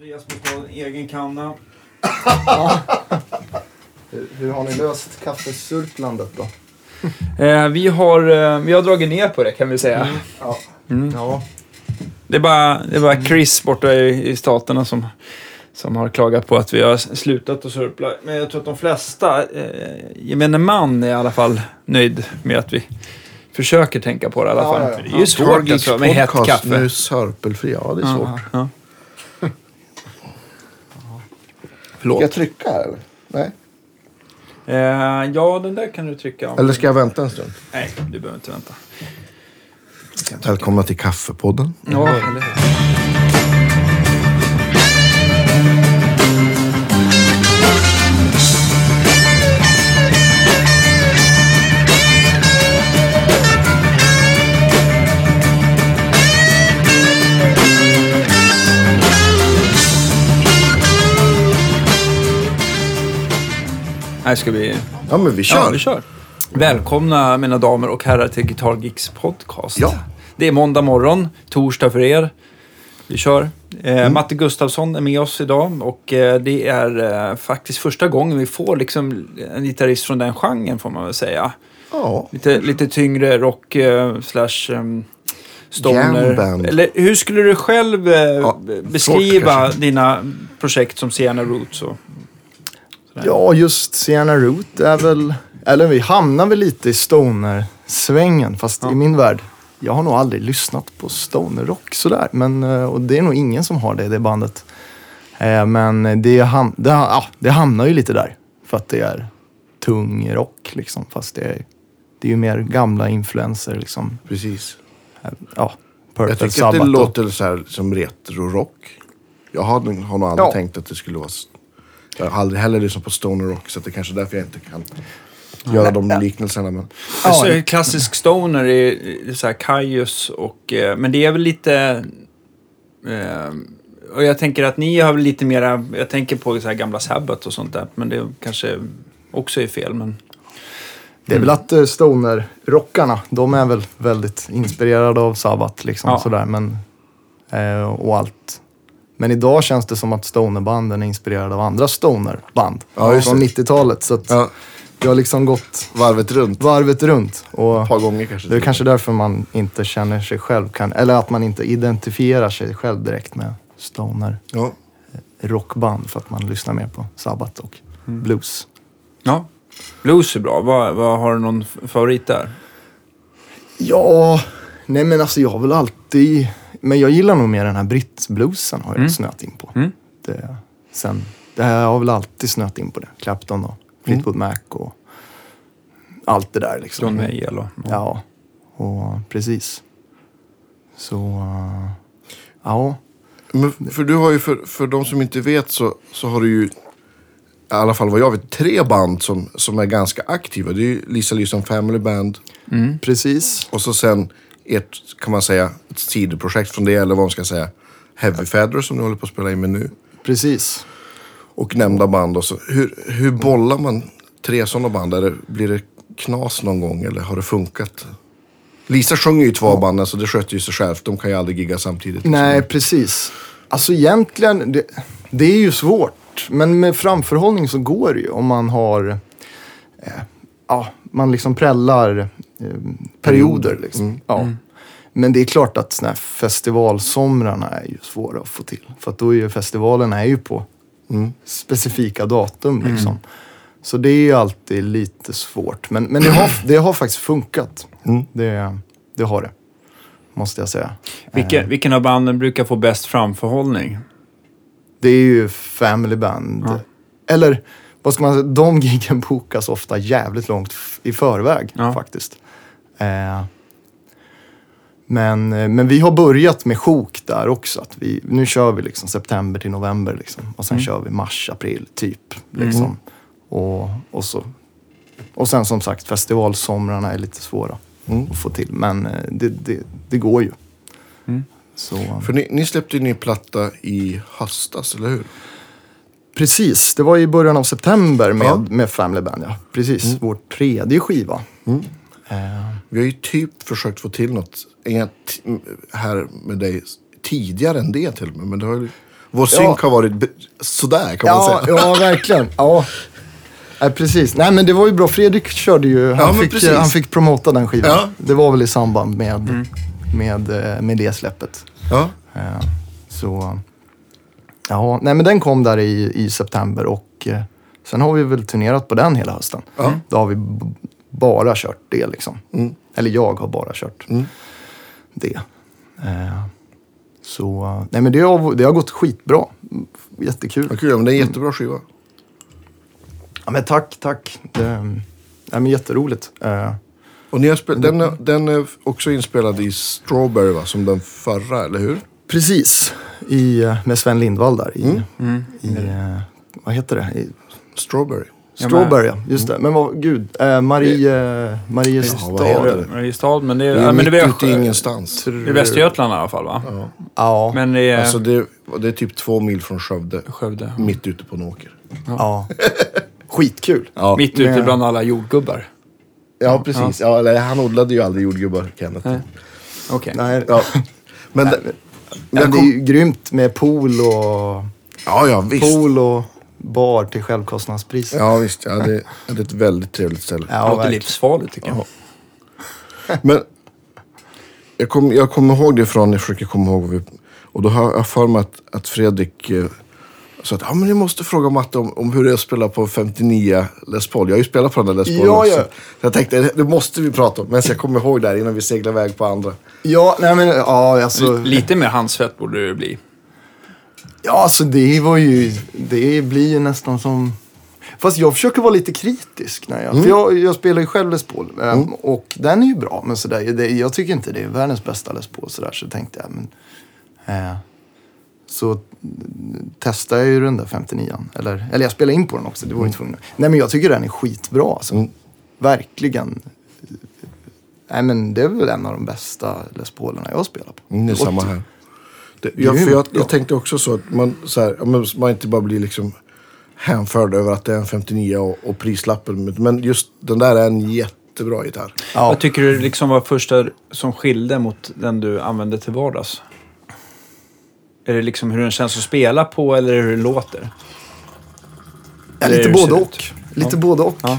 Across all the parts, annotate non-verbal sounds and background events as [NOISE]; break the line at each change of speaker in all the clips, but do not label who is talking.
Andreas måste ha en egen kanna. [LAUGHS]
Hur, hur har ni löst kaffesurklandet då?
Eh, vi, har, eh, vi har dragit ner på det kan vi säga.
Ja.
Mm.
ja.
Det är bara, det är bara Chris borta i, i staterna som, som har klagat på att vi har slutat att surpla. Men jag tror att de flesta, eh, gemene man är i alla fall nöjd med att vi försöker tänka på det i alla
Ja,
fall.
ja, ja.
För Det är ju svårt alltså, med hett kaffe.
Nu sörpelfri. Ja, det är svårt.
Ja, ja.
Ska
Förlåt.
jag trycka här eller? Nej.
Eh, ja, den där kan du trycka om.
Eller ska jag vänta en stund?
Nej, du behöver inte vänta.
Välkomna till Kaffepodden.
Ja, eller hur? Här ska vi...
Ja, men vi kör.
Ja, vi kör. Välkomna mina damer och herrar till Guitar Geeks podcast.
Ja.
Det är måndag morgon, torsdag för er. Vi kör. Eh,
Mm.
Matte Gustafsson är med oss idag och eh, det är eh, faktiskt första gången vi får liksom en gitarrist från den genren får man väl säga.
Ja.
Lite, lite tyngre rock eh, slash um, stoner. Eller hur skulle du själv
Ja,
beskriva dina projekt som Sienna Roots? Och,
ja, just Sienna Root är väl... Eller vi hamnar väl lite i stoner-svängen. Fast
Ja.
i min värld, jag har nog aldrig lyssnat på stoner-rock sådär. Men, eh, och det är nog ingen som har det i det bandet. Eh, Men det, ham- det, ja, det hamnar ju lite där. För att det är tung rock liksom. Fast det är, det är ju mer gamla influenser liksom.
Precis.
Ja, Purple
Jag tycker att det låter så här som retro-rock. Jag har, har nog aldrig
Ja.
tänkt att det skulle vara... Jag har aldrig heller lyssnat på stoner rock så det är kanske är därför jag inte kan göra de liknelserna. Men
Ja.
Alltså, klassisk stoner är så här Kaius och... eh, Men det är väl lite... Eh, och jag tänker att ni har väl lite mera... Jag tänker på så här gamla Sabbath och sånt där. Men det kanske också är fel. Men
Det är väl att eh, stoner-rockarna, de är väl väldigt inspirerade av Sabbath liksom
Ja.
sådär. Men, och allt. Men idag känns det som att stonerbanden är inspirerade av andra stonerband
Ja,
från
det.
90-talet. Så att
ja,
det har liksom gått
varvet runt.
varvet runt. Och
Ett par gånger kanske.
det är kanske därför man inte känner sig själv, kan, eller att man inte identifierar sig själv direkt med stoner
Ja.
rockband för att man lyssnar mer på Sabbath och
Mm.
blues.
ja, blues är bra. Vad, vad har du någon favorit där?
Ja, nej men alltså jag har väl alltid... Men jag gillar nog mer den här brittbluesen har jag
Mm.
snöat in på.
Mm.
Det, sen, det här, jag har väl alltid snöat in på det. Clapton och Fleetwood Mac och allt det där liksom.
John Mayall och...
Ja, och precis. Så, ja.
Men för du har ju, för, för de som inte vet så, så har du ju, i alla fall vad jag vet, tre band som, som är ganska aktiva. Det är ju Lisa Lysson Family Band
Precis.
och så sen ert, kan man säga, ett sidoprojekt från det, eller vad man ska säga, Heavy Feather som du håller på att spela in med nu.
Precis.
Och nämnda band. Och så. Hur, hur bollar man tre sådana band? Det, blir det knas någon gång eller har det funkat? Lisa sjunger ju i två band, så det sköter ju sig självt. De kan ju aldrig gigga samtidigt.
Nej, precis. Alltså egentligen, det, det är ju svårt. Men med framförhållning så går det ju om man har... Eh, ja, man liksom prällar perioder. Liksom. Ja. Men det är klart att såna här festivalsomrarna är ju svåra att få till. För att då är ju festivalerna är ju på specifika datum liksom. Så det är ju alltid lite svårt. Men, men det, har, det har faktiskt funkat. Det, det har det. Måste jag säga.
Vilken, vilken av banden brukar få bäst framförhållning?
Det är ju family band.
Ja.
Eller vad ska man säga, de giggen bokas ofta jävligt långt i förväg
Ja.
faktiskt. Eh, men, eh, men vi har börjat med sjok där också. Att vi, nu kör vi liksom september till november liksom. Och sen kör vi mars, april typ. Liksom. Och, och, så. och sen som sagt festivalsomrarna är lite svåra att få till. Men eh, det, det, det går ju. Så,
För ni, ni släppte ju en ny platta i höstas, eller hur?
Precis, det var i början av september med,
Ja. Mm.
med Family Band. Ja. Precis, vår tredje skiva. Eh,
Vi har ju typ försökt få till något här med dig tidigare än det till och med. Men det har, ju- Vår synk har varit sådär kan man
Ja,
säga.
ja, [LAUGHS] verkligen. Ja. Nej, precis. Nej, men det var ju bra. Fredrik körde ju, han,
men
fick, han fick promota den skivan.
Ja.
Det var väl i samband med, med, eh, med det släppet.
Ja.
Eh, Så, ja, nej men den kom där i, i september och eh, sen har vi väl turnerat på den hela hösten.
Ja.
Då har vi bara kört det liksom.
Mm.
Eller jag har bara kört
Mm.
det. Eh, Så, nej men det har, det har gått skitbra. Jättekul.
Kul, men det är en jättebra skiva.
Ja, men tack, tack. Det, nej, men jätteroligt. Eh,
Och ni har spel- den, är, den är också inspelad i Strawberry va? Som den förra, eller hur?
precis, i, eh, med Sven Lindvall där i,
Mm.
i eh, vad heter det? I,
Strawberry.
Ja,
Strawberry, ja. Just det. Men vad, gud. Eh, Marie, eh, Mariestad.
Ja, vad det?
Mariestad, men det är,
Det är
ja, men det
mitt
är,
ute i ingenstans.
är Västergötland i alla fall va?
Ja.
Men det är
Alltså det, det är typ två mil från Skövde.
Skövde.
Mitt ute på en åker.
ja. Skitkul.
Ja,
Mitt ute bland alla jordgubbar.
ja precis. Ja. eller, han odlade ju aldrig jordgubbar, Kenneth.
Nej. Okej.
Nej,
Ja. Men, det, men
men det är
kom,
ju grymt med pool och,
ja, ja, visst.
pool och bar till självkostnadspris.
Ja, visst. Ja, det, det är ett väldigt trevligt ställe.
Det
Ja,
låter
verkligen.
livsfarligt tycker jag.
Men jag, kom, jag kommer ihåg det från, jag försöker komma ihåg. Vi, och då har jag för mig att, att Fredrik eh, sa att ja, men ni måste fråga Matte om, om hur det är att spela på 59 Les Paul. Jag har ju spelat på den där Les Paul
Ja,
också.
ja.
Jag tänkte, det, det måste vi prata om. Men jag kommer ihåg där innan vi seglar iväg på andra.
Ja, nej men ja, alltså.
Lite mer handsvett borde det bli.
Ja, alltså det var ju, det blir ju nästan som... Fast jag försöker vara lite kritisk. När jag, För jag, jag spelar ju själv Les Paul. ehm, Och den är ju bra. Men sådär, det, jag tycker inte det är världens bästa Les Paul. Sådär, så tänkte jag, men... Eh, så mm, testade jag ju den där 59 eller, eller jag spelade in på den också. Det var ju tvungen. Nej men jag tycker den är skitbra. Alltså.
Mm.
Verkligen. Nej men det är väl en av de bästa Les Paulerna jag spelar på.
Mm, det är samma här. Det, jag, för jag, jag tänkte också så att man, så här, man inte bara blir liksom hänförd över att det är en 59 och, och prislappen. Men- just den där är en jättebra gitarr.
Ja.
Vad tycker du liksom var första som skilde mot den du använde till vardags? Är det liksom hur den känns att spela på eller hur den låter?
Ja, lite både
ut?
och. Lite
Ja.
både och.
Ja.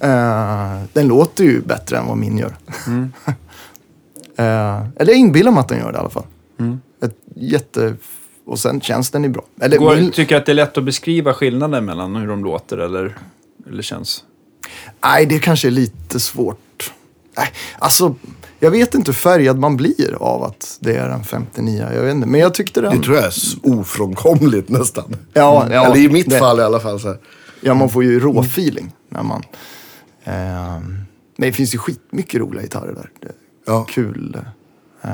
Eh, den låter ju bättre än vad min gör.
Mm. [LAUGHS]
Eh, eller jag inbillar mig att den gör det i alla fall.
Mm.
Ett jätte... Och sen känns den ju bra. Eller
Går,
min...
Tycker du att det är lätt att beskriva skillnaden mellan hur de låter eller, eller känns?
Nej, det kanske är lite svårt. Nej, alltså, jag vet inte hur färgad man blir av att det är en 59. Jag vet inte, men jag tyckte den...
Det tror jag är ofrånkomligt nästan.
Ja, ja,
Eller i mitt
det-
fall i alla fall. Så här.
Ja, man får ju rå-feeling när man... Eh, men det finns ju skitmycket roliga gitarrer där. Det är
Ja.
Kul. Eh,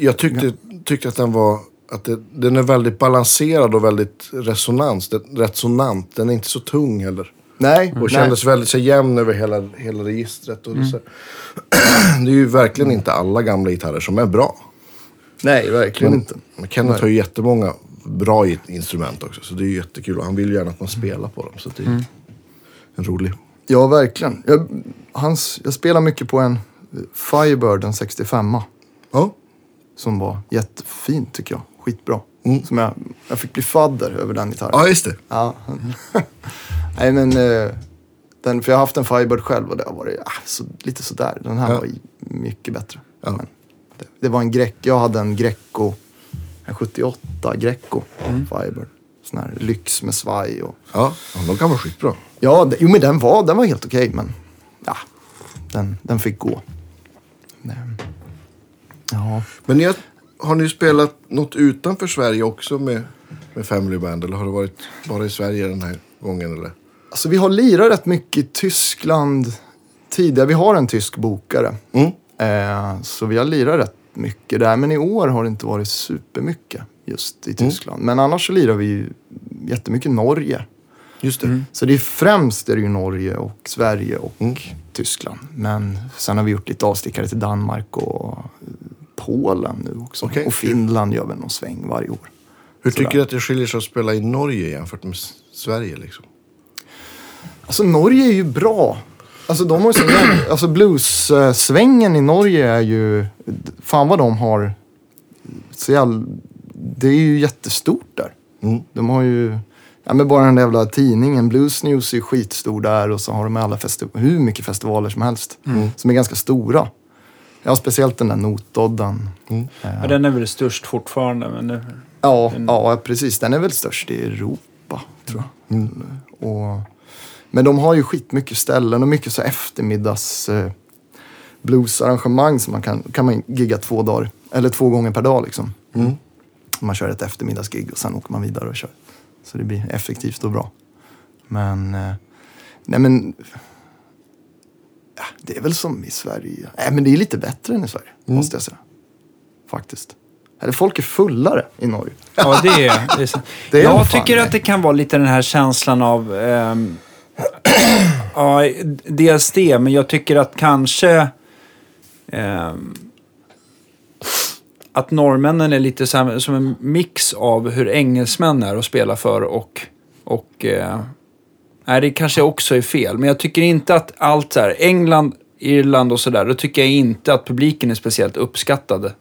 Jag tyckte, tyckte att den var... Att det, den är väldigt balanserad och väldigt resonans, det, resonant. Den är inte så tung heller.
nej,
Och
nej.
kändes väldigt så jämn över hela, hela registret. Och så. [CLEARS THROAT] Det är ju verkligen inte alla gamla gitarrer som är bra.
nej, verkligen
Men,
inte.
men Kenneth har ju jättemånga bra instrument också. Så det är ju jättekul. Och han vill gärna att man spelar på dem. Så det är en rolig.
Ja, verkligen. Jag, hans, jag spelar mycket på en Firebird, en 65
Ja.
Som var jättefin tycker jag. Skitbra.
Mm.
Som jag, jag fick bli fadder över den gitarren.
ja, just det.
Ja. [LAUGHS] Nej men, eh, den, för jag har haft en Firebird själv och det har varit ah, så, lite sådär. Den här
Ja.
var mycket bättre.
Ja.
Det, det var en Greco, jag hade en Greco, en 78 Greco Firebird. Sån här lyx med svaj och...
Ja, ja, de kan vara skitbra.
Ja, det, jo men den var, den var helt okej men ja, den, den fick gå. Nej. Ja.
Men ni har, har ni spelat något utanför Sverige också med, med Family Band? Eller har det varit bara i Sverige den här gången? Eller?
Alltså vi har lirat rätt mycket i Tyskland tidigare. Vi har en tysk bokare.
Mm.
Eh, så vi har lirat rätt mycket där. Men i år har det inte varit supermycket just i Tyskland. Men annars så lirar vi ju jättemycket Norge.
Just det.
Så det är främst är det ju Norge och Sverige och
Mm.
Tyskland. Men sen har vi gjort lite avstickare till Danmark och Polen nu också.
Okej.
Och Finland gör väl någon sväng varje år.
Hur
Sådär.
tycker du att det skiljer sig att spela i Norge jämfört med Sverige? Liksom?
Alltså Norge är ju bra. Alltså de har ju jävla- alltså blues-svängen i Norge är ju, fan vad de har så jävla det är ju jättestort där.
Mm.
De har ju, ja men bara den där jävla tidningen, Blues News är ju skitstor där och så har de alla festi- hur mycket festivaler som helst. Som är ganska stora. Ja, speciellt den där Notoddan.
Ja, den är väl störst fortfarande, men det,
Ja,
Den-
ja, precis. Den är väl störst i Europa, tror jag. Och, men de har ju skitmycket ställen och mycket så eftermiddags eh, bluesarrangemang som man kan, kan man gigga två dagar, eller två gånger per dag liksom. Man kör ett eftermiddagsgig och sen åker man vidare och kör. Så det blir effektivt och bra. Men, eh, nej men, ja, det är väl som i Sverige. Nej men det är lite bättre än i Sverige, måste jag säga. Faktiskt. Eller folk är fullare i Norge.
ja, det är, det är. [LAUGHS]
Det är
Jag tycker
det.
att det kan vara lite den här känslan av... ehm, [CLEARS THROAT] ja, dels det, men jag tycker att kanske... ehm, att norrmännen är lite som en mix av hur engelsmän är att spela för och... och eh, nej, det kanske också är fel. Men jag tycker inte att allt så här, England, Irland och sådär, då tycker jag inte att publiken är speciellt uppskattade.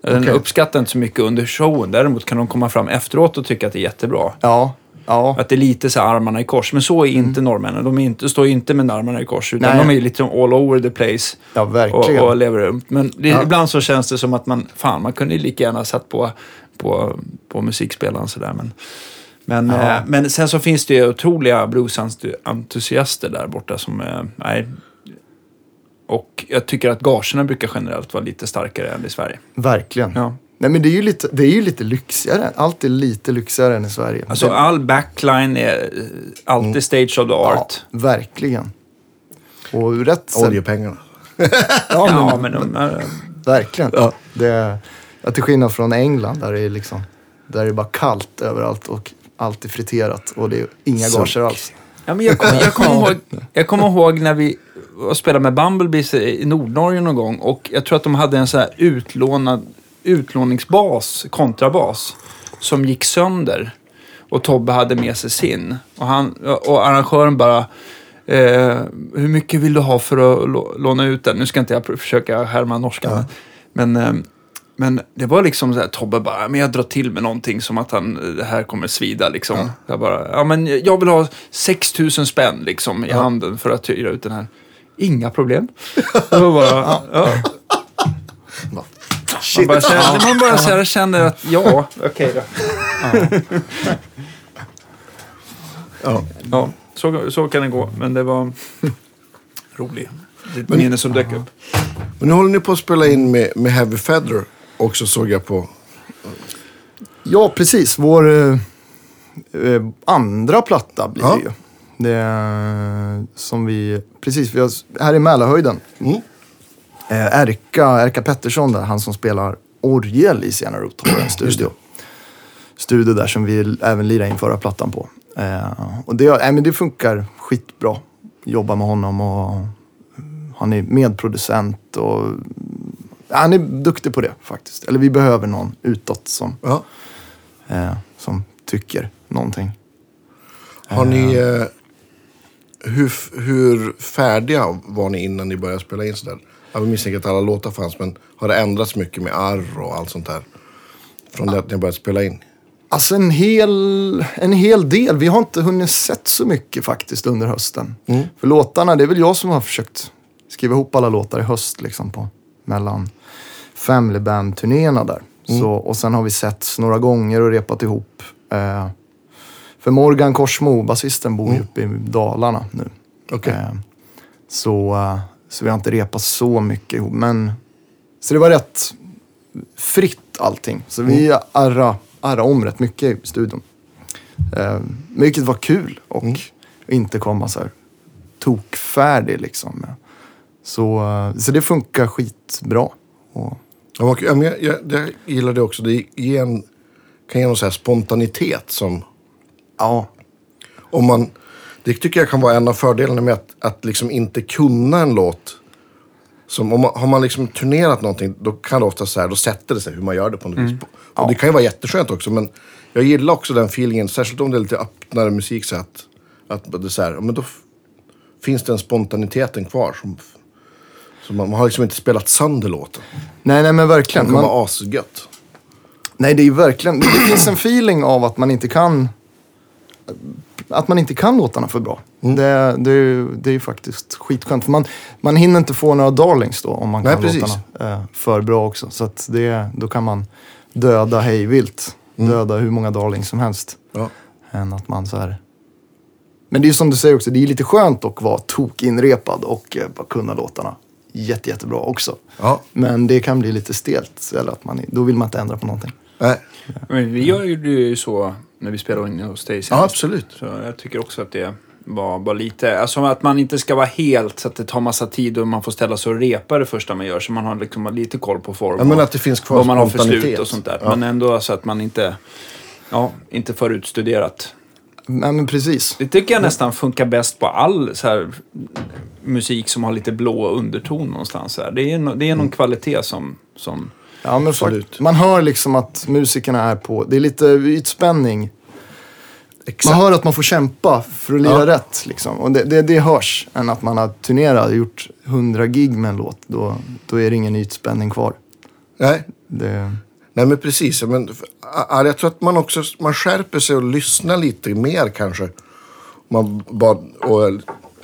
Den
Okej.
uppskattar inte så mycket under showen. Däremot kan de komma fram efteråt och tycka att det är jättebra.
Ja, ja.
Att det är lite så här armarna i kors. Men så är inte norrmännen. De inte, står inte med armarna i kors. Utan
Nej.
de är lite all over the place.
Ja, verkligen.
Och, och lever runt. Men det,
Ja.
ibland så känns det som att man, fan, man kunde ju lika gärna satt på, på, på musikspelaren sådär. Men, men,
Ja.
eh, men sen så finns det ju otroliga bluesentusiaster där borta som, eh, nej. Och jag tycker att gagerna brukar generellt vara lite starkare än i Sverige.
Verkligen.
Ja.
Nej men det är ju lite, det är ju lite lyxigare. Allt är lite lyxigare än i Sverige.
Alltså
det,
all backline är alltid stage of the
ja,
art.
verkligen. Och rätt sätt.
Oljepengarna. [LAUGHS]
Ja,
Ja,
men,
men de är,
verkligen.
Ja.
Det, ja, till skillnad från England där det är liksom, där det är bara kallt överallt och allt är friterat och det är inga gager alls.
Ja, men jag kommer jag kommer ihåg, jag kommer ihåg när vi spelade med Bumblebees i Nordnorge någon gång och jag tror att de hade en så här utlånad, utlåningsbas, kontrabas, som gick sönder. Och Tobbe hade med sig sin. Och, han, och arrangören bara, eh, hur mycket vill du ha för att lå- låna ut den? Nu ska inte jag försöka härma norska. Men, eh, men det var liksom så här, Tobbe bara, men jag drar till med någonting som att han, det här kommer svida liksom. Jag bara, ja men jag vill ha 6000 spänn liksom i handen för att hyra ut den här. Inga problem. [LAUGHS] Det var bara, ja. Man
Shit.
bara, känner, man bara så här, känner att, ja, okej då.
Ja.
Ja, så, så kan det gå. Men det var roligt. Det är ett minne som dök upp.
Men nu håller ni på att spela in med, med Heavy Feather också såg jag på.
Ja, precis. Vår eh, eh, andra platta blir
Ja.
det ju. Det är, som vi, precis, vi har, här i Mälarhöjden.
Mm.
Eh, Erka, Erka Pettersson där, han som spelar orgel i Siena Root har en studio. Studio där som vi även lirade in förra plattan på. Eh, och det, äh, men det funkar skitbra. Jobba med honom och han är medproducent och han är duktig på det faktiskt. Eller vi behöver någon utåt som,
Ja.
eh, som tycker någonting.
Har ni... Eh, hur, hur färdiga var ni innan ni började spela in sådär? Jag misstänker att alla låtar fanns, men har det ändrats mycket med arr och allt sånt där? Från det att ni började spela in?
Alltså en hel, en hel del. Vi har inte hunnit sett så mycket faktiskt under hösten. För låtarna, det är väl jag som har försökt skriva ihop alla låtar i höst liksom på mellan Family Band-turnéerna där. Så, och sen har vi setts några gånger och repat ihop. Eh, för Morgan Korsmo, basisten, bor ju uppe i Dalarna nu.
Okej.
Eh, så, eh, så vi har inte repat så mycket ihop. Men, så det var rätt fritt allting. Så vi arra, arra om rätt mycket i studion. Eh, vilket var kul och inte komma så här tokfärdig liksom. Så, eh, så det funkar skitbra. Och,
Ja. Ja, men jag, jag, jag gillar det också. Det ger en, kan ge någon så här spontanitet som...
ja,
Om man, det tycker jag kan vara en av fördelarna med att, att liksom inte kunna en låt. Som om man, har man liksom turnerat någonting, då kan det ofta så här, då sätter det sig hur man gör det på något vis. Och det kan ju vara jätteskönt också, men jag gillar också den feelingen, särskilt om det är lite öppnare musik så att, att det är så här, ja, men då finns den spontaniteten kvar. Som, som man, man har liksom inte spelat sönder låten.
nej, nej men verkligen.
kan
Man,
vara asgött.
Nej, det är ju verkligen, det finns en feeling av att man inte kan att man inte kan låtarna för bra.
Mm.
Det, det, är ju- det är ju faktiskt skitskönt. För man, man hinner inte få några darlings då om man
Nej,
kan
precis.
låtarna eh, för bra också. Så att det, då kan man döda hejvilt.
Mm.
Döda hur många darlings som helst.
Ja.
Än att man så här... Men det är ju som du säger också, det är lite skönt att vara tokinrepad och eh, kunna låtarna jätte, jättebra också.
Ja.
Men det kan bli lite stelt. Eller att man, då vill man inte ändra på någonting.
Nej.
Men vi gör ju så när vi spelar in hos dig
ja,
senast.
absolut.
Så jag tycker också att det var bara lite, alltså att man inte ska vara helt så att det tar massa tid och man får ställa sig och repa det första man gör. Så man har liksom lite koll på form
Ja, men att det finns kvar
vad man har för slut och sånt där.
Ja.
Men ändå så att man inte, ja, inte för utstuderat.
Nej, men precis.
Det tycker jag nästan funkar bäst på all så här, musik som har lite blå underton någonstans. Så här. Det, är no, det är någon kvalitet som, som
Ja, men
Absolut.
man hör liksom att musikerna är på, det är lite ytspänning.
Exakt.
Man hör att man får kämpa för att lira
Ja.
rätt. Liksom. Och det, det, det hörs. Än att man har turnerat och gjort 100 gig med en låt. Då, då är det ingen ytspänning kvar.
Nej.
Det,
Nej, men precis. Men, ja, jag tror att man också man skärper sig och lyssnar lite mer kanske. Man bara, och,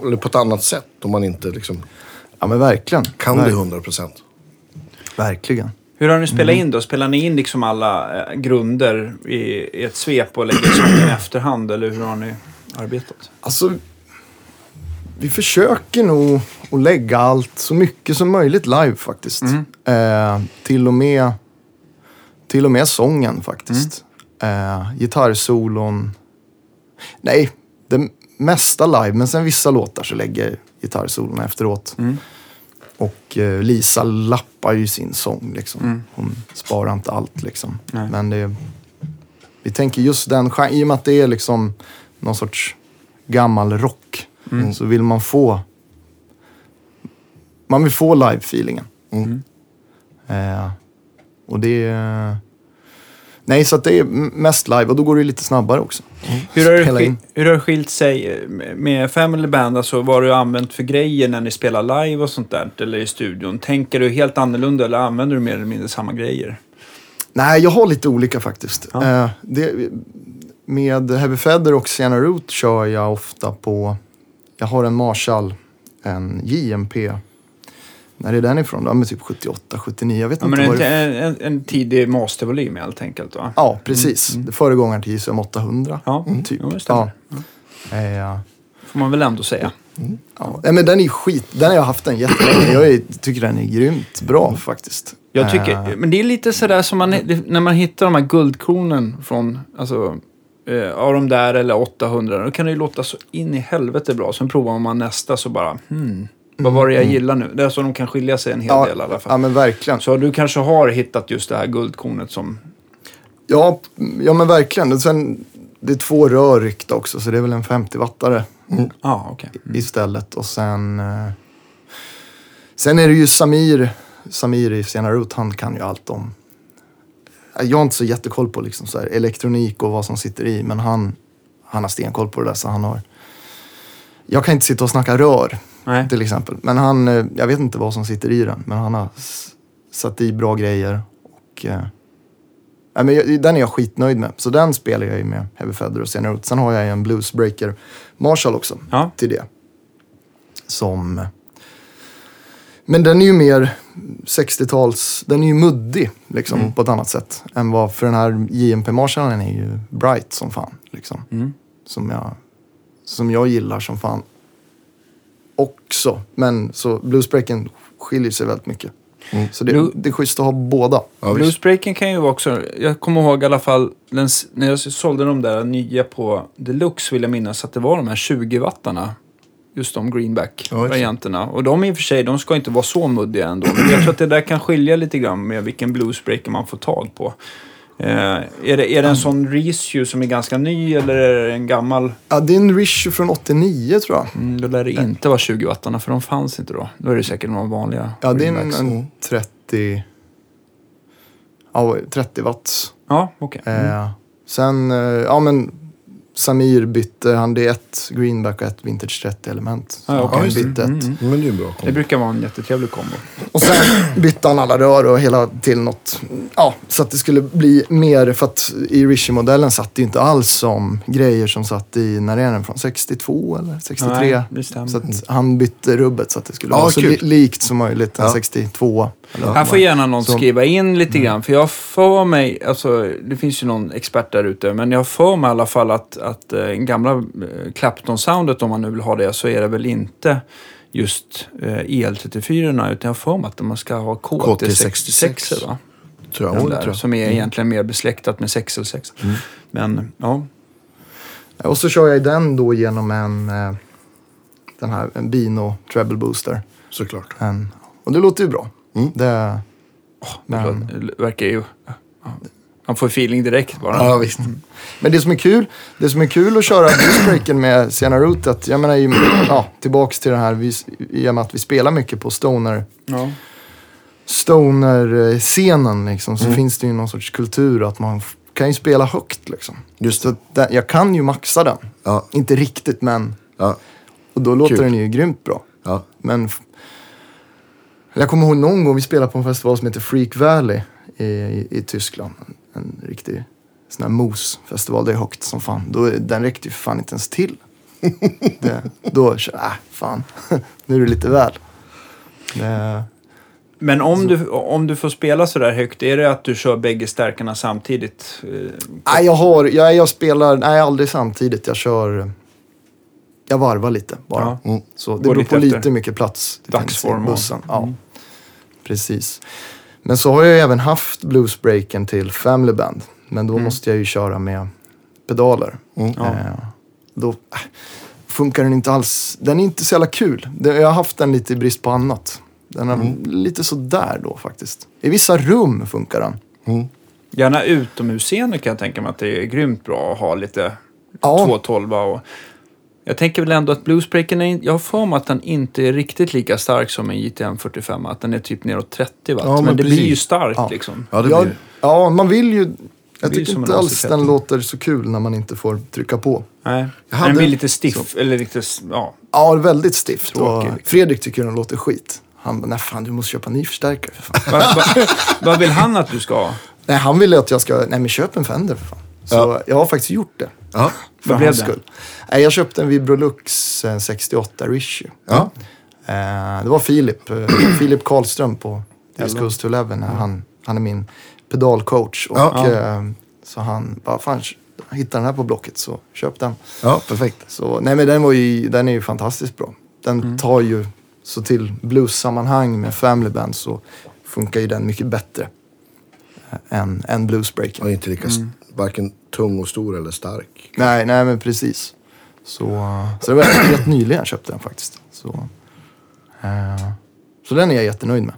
eller på ett annat sätt om man inte liksom,
ja men verkligen.
kan
Verk-
det hundra procent.
Verkligen.
Hur har ni spelat
Mm.
in då? Spelar ni in liksom alla eh, grunder i, i ett svep och lägger sången i efterhand? Eller hur har ni arbetat?
Alltså, vi försöker nog att lägga allt så mycket som möjligt live faktiskt. Eh, till, och med, till och med sången faktiskt. Eh, gitarrsolon. Nej, det mesta live. Men sen vissa låtar så lägger jag gitarrsolon efteråt. Och eh, Lisa lappar ju sin sång liksom. Hon sparar inte allt liksom.
Nej.
Men det, vi tänker just den gen- i och med att det är liksom någon sorts gammal rock. Så vill man få man vill få live-feelingen.
Mm.
Eh, och det är... Nej, så det är mest live och då går det lite snabbare också.
Hur har, det
Spela
hur har det skilt sig med- med Family Band? Alltså vad har du använt för grejer när ni spelar live och sånt där? Eller i studion? Tänker du helt annorlunda eller använder du mer eller mindre samma grejer?
Nej, jag har lite olika faktiskt.
Ja.
Eh, det, med Heavy Feather och Sienna Root kör jag ofta på... Jag har en Marshall, en JMP. När är den ifrån? Ja, men typ 78, 79. Jag vet
Ja,
inte
men
vad
en,
det
en, en tidig mastervolym helt enkelt va?
Ja, precis. Mm. Föregångaren till JSM 800.
Ja,
Typ.
jo, det.
Ja. Eh,
Får man väl ändå säga.
ja. Nej, men den är skit. Den har jag haft den jättelänge. Jag är, tycker den är grymt bra faktiskt.
Jag tycker,
Eh,
men det är lite sådär som man, när man hittar de här guldkornen från, alltså, eh, av de där eller 800, då kan det ju låta så in i helvete bra. Sen provar man nästa så bara, hmm, vad var det jag gillar nu? Det är så de kan skilja sig en hel
ja,
del i alla
ja,
fall.
men verkligen.
Så du kanske har hittat just det här guldkornet som,
Ja, ja men verkligen. Sen, det är två rör ryckta också, så det är väl en 50-wattare
ja okej.
istället. Och sen... Eh, sen är det ju Samir, Samir i Sena Root, han kan ju allt om... Jag har inte så jättekoll på liksom så här, elektronik och vad som sitter i, men han, han har stenkoll på det där. Så han har... Jag kan inte sitta och snacka rör,
Nej.
till exempel. Men han, eh, jag vet inte vad som sitter i den, men han har satt i bra grejer. Och, eh, men jag, den är jag skitnöjd med. Så den spelar jag ju med Heavy Feather och Sena Root. Sen har jag ju en Bluesbreaker Marshall också
Ja.
till det. Som... Men den är ju mer 60-tals... Den är ju muddig liksom, på ett annat sätt. Än vad, för den här JMP Marshallen är ju bright som fan. Liksom.
Mm.
Som, jag, som jag gillar som fan. Också. Men så bluesbreaken skiljer sig väldigt mycket. Så det, det är schysst att ha båda.
Ja.
Bluesbreaken kan ju vara också, jag kommer ihåg i alla fall, den, när jag sålde de där nya på Deluxe vill jag minnas att det var de här 20-wattarna. Just de greenback-varianterna. Och de i och för sig, de ska inte vara så muddiga ändå. Men jag tror att det där kan skilja lite grann med vilken bluesbreaker man får tag på. Eh, är, det, är det en sån reissue som är ganska ny eller är det en gammal?
Ja, det är en Rish från 89 tror jag.
Mm, då lär det inte vara 20-wattarna för de fanns inte då. Då är det säkert några vanliga
Ja, det är en, en 30... Ja, 30 watts.
Ja, okej.
Eh, sen, eh, ja men Samir bytte, han det ett greenback och ett vintage 30 element. Så
Ja,
han bytte ett.
Mm, mm.
Men det är bra
Det
kombo.
brukar vara en jättetrevlig kombo.
Och sen bytte han alla rör och hela till något. Ja, så att det skulle bli mer. För att i Rishi-modellen satt det ju inte alls som grejer som satt i, när är den från? 62 eller 63?
Nej, det
så att han bytte rubbet så att det skulle
Ja,
vara så li- likt som möjligt en
Ja.
62. Eller
Här får gärna någon
Så-
skriva in lite
Mm.
grann, för jag får mig, alltså det finns ju någon expert där ute, men jag får mig i alla fall att, att eh, gamla eh, Clapton-soundet, om man nu vill ha det, så är det väl inte just eh, EL34, utan jag får mig att man ska ha KT66, va?
Tror jag.
Där,
tror jag.
som är egentligen mer besläktat med 606.
Mm.
Men, ja.
Och så kör jag den då genom en, eh, den här, en Bino Treble Booster.
Såklart.
En, och det låter ju bra.
Mm.
Det, men,
Det verkar ju... ja, Man får feeling direkt bara.
Ja, visst.
men det som är kul, det som är kul att köra Bluesbreaken med Sienna Root, att jag menar, ja, tillbaks till det här, vi, i och med att vi spelar mycket på Stoner,
Ja.
Stoner-scenen liksom, så finns det ju någon sorts kultur att man kan ju spela högt liksom.
Just det.
den, jag kan ju maxa den.
Ja,
Inte riktigt, men...
ja,
Och då låter
Kul.
den ju grymt bra.
ja.
Men... Jag kommer ihåg någon gång vi spelade på en festival som heter Freak Valley i, i, i Tyskland. En, riktig sån här mos-festival. Det är högt som fan. Då, den räckte ju för fan inte ens till. [LAUGHS] det, då kände jag, äh, fan. [LAUGHS] nu är det lite väl. Det,
Men om du, om du får spela så där högt, är det att du kör bägge stärkarna samtidigt?
Nej, jag har, jag, jag spelar, nej aldrig samtidigt. Jag kör, jag varvar lite bara.
Ja.
Mm.
Så det
Går
beror
lite
på
efter
lite mycket plats det
dagsform
bussen. Ja,
Mm.
precis. Men så har jag ju även haft bluesbreaken till Family Band. Men då
Mm.
måste jag ju köra med pedaler.
Mm.
Ja.
Eh, då äh, funkar den inte alls. Den är inte så jävla kul. Jag har haft den lite i brist på annat. Den är
Mm.
lite sådär då faktiskt. I vissa rum funkar den.
Mm.
Gärna utomhusscener kan jag tänka mig att det är grymt bra att ha lite
Ja.
212 och jag tänker väl ändå att bluesbreaken är, jag har för mig att den inte är riktigt lika stark som en JTM 45, att den är typ neråt 30 watt.
Ja,
men,
men
det
precis.
blir ju starkt
Ja.
liksom.
Ja, det
ja,
blir
ja, man vill ju... Jag tycker
som
inte alls
AC30.
den låter så kul när man inte får trycka på.
Nej,
Jag hade-
den blir lite stiff, eller lite, ja.
Ja, väldigt stift. Och
Tråkig.
Fredrik tycker den låter skit. Han bara, nej fan du måste köpa en ny förstärkare för fan.
Vad va, vad vill han att du ska ha?
nej, han ville att jag ska, nej men köp en Fender för fan. Så
Ja.
jag har faktiskt gjort det.
Ja,
För
Vad blev det?
skull. Jag köpte en Vibrolux eh, 68 Issue.
ja.
Eh, det var Filip, eh, [CLEARS THROAT] Filip Karlström på East Coast to Eleven. Han, han är min pedalcoach. Och,
Ja.
eh, så han bara, fan hitta den här på Blocket så köp den.
ja, perfekt.
Så, nej men den, var ju, den är ju fantastiskt bra. Den
Mm.
tar ju, så till blues-sammanhang med Family Band så funkar ju den mycket bättre eh, än, än bluesbreaken.
Och inte lika,
Mm.
Varken tung och stor eller stark.
Nej, nej men precis. Så, så det var helt nyligen jag köpte den faktiskt. Så, eh, så den är jag jättenöjd med.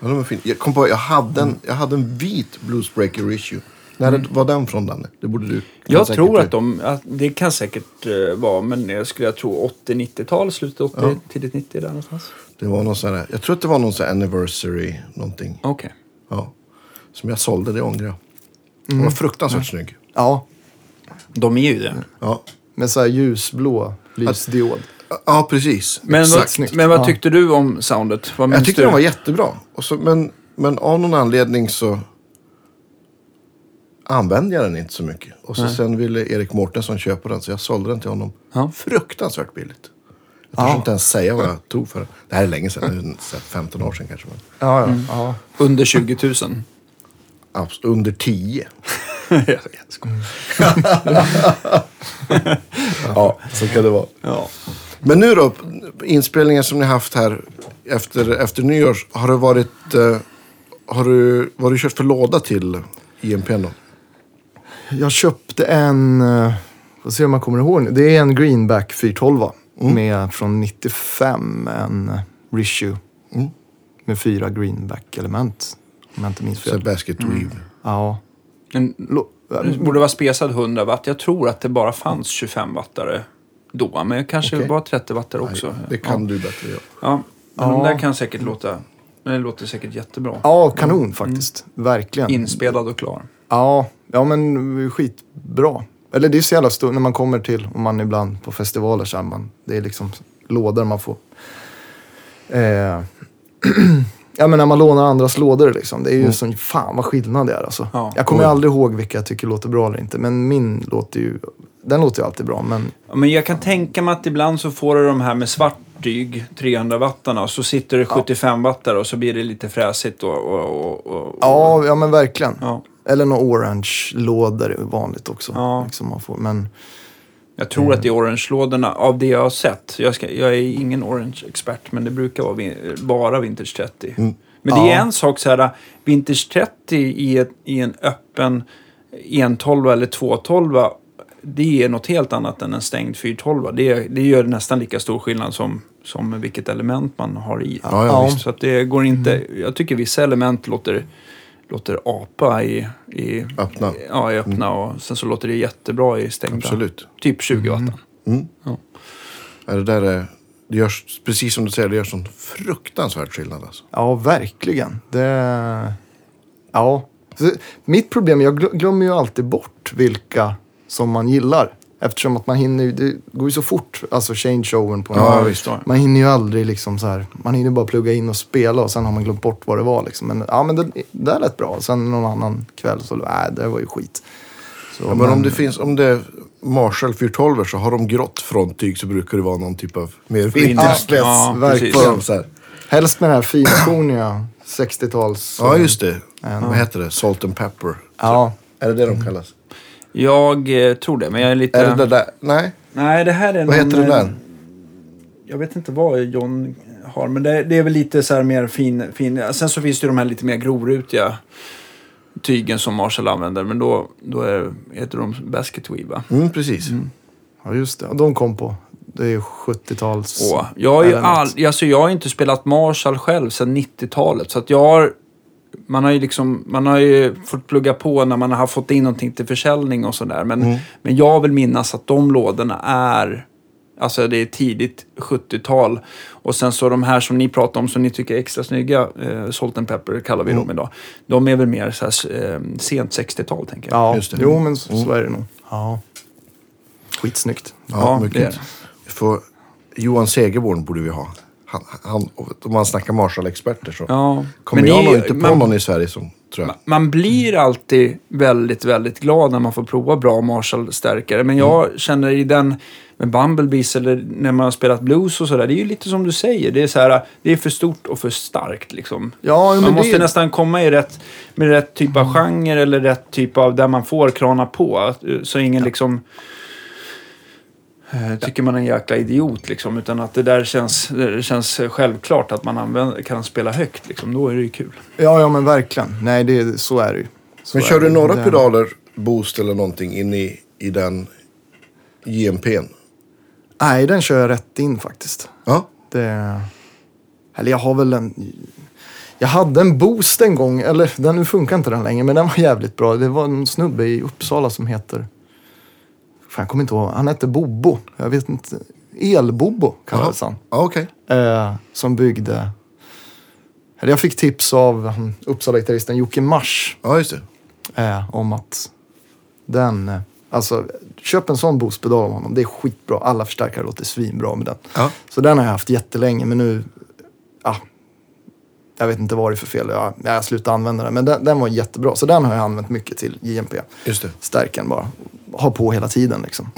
Ja, den var fin. Jag kom på, jag hade en, jag hade en vit Bluesbreaker issue. När var den från Danne? Det borde du
Jag tror att de, att det kan säkert uh, vara, men jag skulle jag tro 80-90-tal, slutet 80,
Ja.
tidigt 90 där någonstans.
Det var någon sån här, jag tror att det var någon sån här anniversary någonting.
Okej.
Ja. Som jag sålde, det ångrar jag. Den
Mm.
var fruktansvärt snygg.
Ja,
De är ju det.
Ja.
med så här ljusblå lysdiod.
ja, precis.
Men, vad,
Exakt.
snyggt.
men vad
Ja.
tyckte du om soundet? Vad
Jag
minns
tyckte
du?
den var jättebra. Och så, men, men av någon anledning så använde jag den inte så mycket. Och så sen ville Erik Mårtensson köpa den så jag sålde den till honom.
Ja.
Fruktansvärt billigt. Jag törs
Ja.
inte ens säga vad jag tog för den. Det här är länge sedan, det är så här 15 år sedan kanske. Men
Ja, ja.
Mm.
ja.
Under 20 000.
Under 10.
jag skojar.
Ja, så kan det vara.
Ja.
Men nu då, inspelningen som ni haft här efter, efter nyår. Har det varit, eh, har du, vad har du kört för låda till IMP då?
Jag köpte en, eh, får se om jag kommer ihåg nu. Det är en Greenback 412
Mm.
med från 95, en Rissue.
Mm.
Med fyra Greenback-element. Om jag inte minns
Så
fel.
basket weave.
Ja.
Den
Lo-
den borde vara spesad 100 watt. Jag tror att det bara fanns 25 wattare då, men kanske
Okej.
bara 30 wattare också.
Nej, det kan du bättre göra.
Ja, men de
Ja.
där kan säkert låta... Det låter säkert jättebra.
ja, kanon faktiskt. Verkligen.
Inspelad och klar.
Ja, ja, men skitbra Eller det är så jävla stort när man kommer till, om man ibland på festivaler så här, man, det är liksom lådor man får. Eh, [CLEARS THROAT] ja men när man lånar andras lådor liksom. Det är ju
Mm.
sån, fan vad skillnad det är alltså.
Ja.
Jag kommer
Oj.
aldrig ihåg vilka jag tycker låter bra eller inte. Men min låter ju, den låter ju alltid bra. Men
Ja, Men jag kan tänka mig att ibland så får du de här med svart tyg, 300 wattarna, och så sitter det 75 wattare och så blir det lite fräsigt och... och, och, och
ja, ja men verkligen.
ja.
Eller några orange-lådor är vanligt också.
Ja.
Liksom man får. Men
Jag tror att det är orange-lådorna, av det jag har sett. Jag, ska, jag är ingen orange-expert, men det brukar vara vin, bara Vintage 30.
Mm.
Men det är
Ja.
en sak så här, Vintage 30 i, ett, i en öppen 112 eller 212 det är något helt annat än en stängd 412. Det, det gör nästan lika stor skillnad som, som vilket element man har i.
Ja, ja.
Så att det går inte... Jag tycker vissa element låter, låter apa i, i,
Öppna.
ja, i öppna och sen så låter det jättebra i stängda.
Absolut.
Typ 20 wattan.
Mm.
Ja.
Ja, det där är, det görs, precis som du säger, det gör sån fruktansvärd skillnad alltså.
ja, verkligen. Det... Ja. Så, mitt problem är jag gl- glömmer ju alltid bort vilka som man gillar. Eftersom att man hinner ju, det går ju så fort, alltså changeovern på en
Ja,
ja,
visst.
Man hinner ju aldrig liksom så här, man hinner bara plugga in och spela och sen har man glömt bort vad det var liksom. Men ja, men det, det är rätt bra. Sen någon annan kväll så, nej, det var ju skit. Så,
Ja, men om det finns, om det är Marshall 412 så har de grått fronttyg så brukar det vara någon typ av mer
vintage. Ja,
verkligen.
På dem så här.
Helst med den här finkorniga 60-tals...
Ja, just det. Vad heter det? Salt and pepper.
Ja,
Är det det de kallas?
Jag eh, tror det, men jag är lite...
Är det det där? Nej.
Nej, det här är
Vad
någon,
heter det
eh,
där?
Jag vet inte vad John har, men det, det är väl lite så här mer fin, fin... Sen så finns det ju de här lite mer grovrutiga tygen som Marshall använder, men då, då är, heter de basket weave, va?
Mm, precis.
ja, just det. Och de kom på. Det är ju 70-tals...
Åh, jag, har all, alltså jag har inte spelat Marshall själv sedan 90-talet. Så att jag har... Man har ju liksom, man har ju fått plugga på när man har fått in någonting till försäljning och sådär. Men,
Mm.
men jag vill minnas att de lådorna är... Alltså det är tidigt 70-tal. Och sen så de här som ni pratar om som ni tycker är extra snygga, eh, Salt and Pepper kallar vi
Mm.
dem idag. De är väl mer så här, eh, sent 60-tal tänker jag.
Ja,
Just det.
jo men så, så är det nog. Ja. Skitsnyggt.
Ja,
Ja, det är
mycket.
det.
Får, Johan Segerborn borde vi ha. Han, han, om man snackar Marshall-experter så
Ja,
kommer jag
är
nog inte på
man-
någon i Sverige som tror jag.
Man blir alltid väldigt, väldigt glad när man får prova bra Marshall-stärkare. Men jag
Mm.
känner i den med Bumblebees eller när man har spelat blues och sådär. Det är ju lite som du säger. Det är så här, det är för stort och för starkt liksom.
Ja,
man måste nästan komma i rätt, med rätt typ av genre eller rätt typ av där man får krana på. Så ingen liksom eh, tycker man är en jäkla idiot liksom. Utan att det där känns, det känns självklart att man använder, kan spela högt liksom. Då är det ju kul.
Ja, ja men verkligen. Nej, det, så är det ju. Så
Men kör du några
Det-
pedaler, boost eller någonting in i, i den JMP'n?
Nej, den kör jag rätt in faktiskt.
Ja.
Det... Eller jag har väl en... Jag hade en boost en gång, eller den nu funkar inte den längre, men den var jävligt bra. Det var en snubbe i Uppsala som heter... Fan, jag kommer inte ihåg. Han hette Bobo. Jag vet inte. Elbobo kallades han.
Okej.
Eh, som byggde... Eller jag fick tips av Uppsala-gitarristen Jocke Mars
Ja, just det.
eh, om att den... Eh, alltså, köp en sån boostpedal av honom. Det är skitbra. Alla förstärkare låter svinbra med den.
Ja.
Så den har jag haft jättelänge, men nu... Ja, jag vet inte vad det är för fel. Jag, jag slutade använda den, men den, den var jättebra. Så den har jag använt mycket till JMP.
Just det.
Stärken bara. Ha på hela tiden liksom.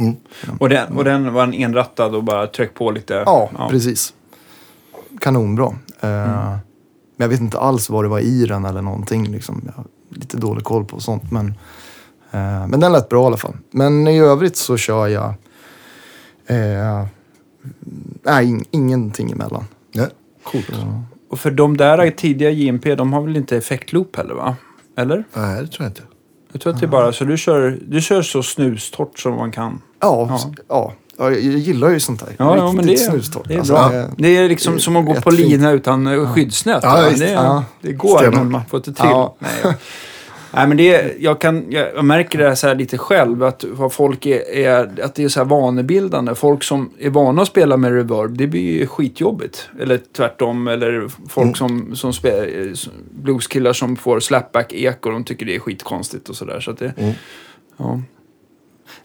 Och den, och den var en enrattad och bara tryck på lite?
Ja, precis. Kanonbra. Eh, Men jag vet inte alls vad det var i den eller någonting. Liksom. Jag har lite dålig koll på sånt. Men, eh, men den lät bra i alla fall. Men i övrigt så kör jag... Eh, nej, in, ingenting emellan.
Ja. Coolt.
Och för de där tidiga JMP, de har väl inte effektloop heller va? Eller?
Nej, det tror jag inte.
Jag tror att det är bara så du kör, du kör så snustort som man kan.
Ja,
Ja.
ja. ja. jag gillar ju sånt där.
Ja, ja men det är,
snustorrt.
det är
Alltså,
bra.
det-
Det är liksom som att gå på lina utan skyddsnät.
Ja,
det, det går, men man får inte till. Nej. Nej, men det är, jag, kan, jag, märker det här så här lite själv, att vad folk är, är, att det är så här vanebildande. Folk som är vana att spela med reverb, det blir ju skitjobbigt. Eller tvärtom, eller folk
Mm.
som, som spelar, blueskillar som får slapback-eko, de tycker det är skitkonstigt och sådär. Så att det,
Mm.
ja.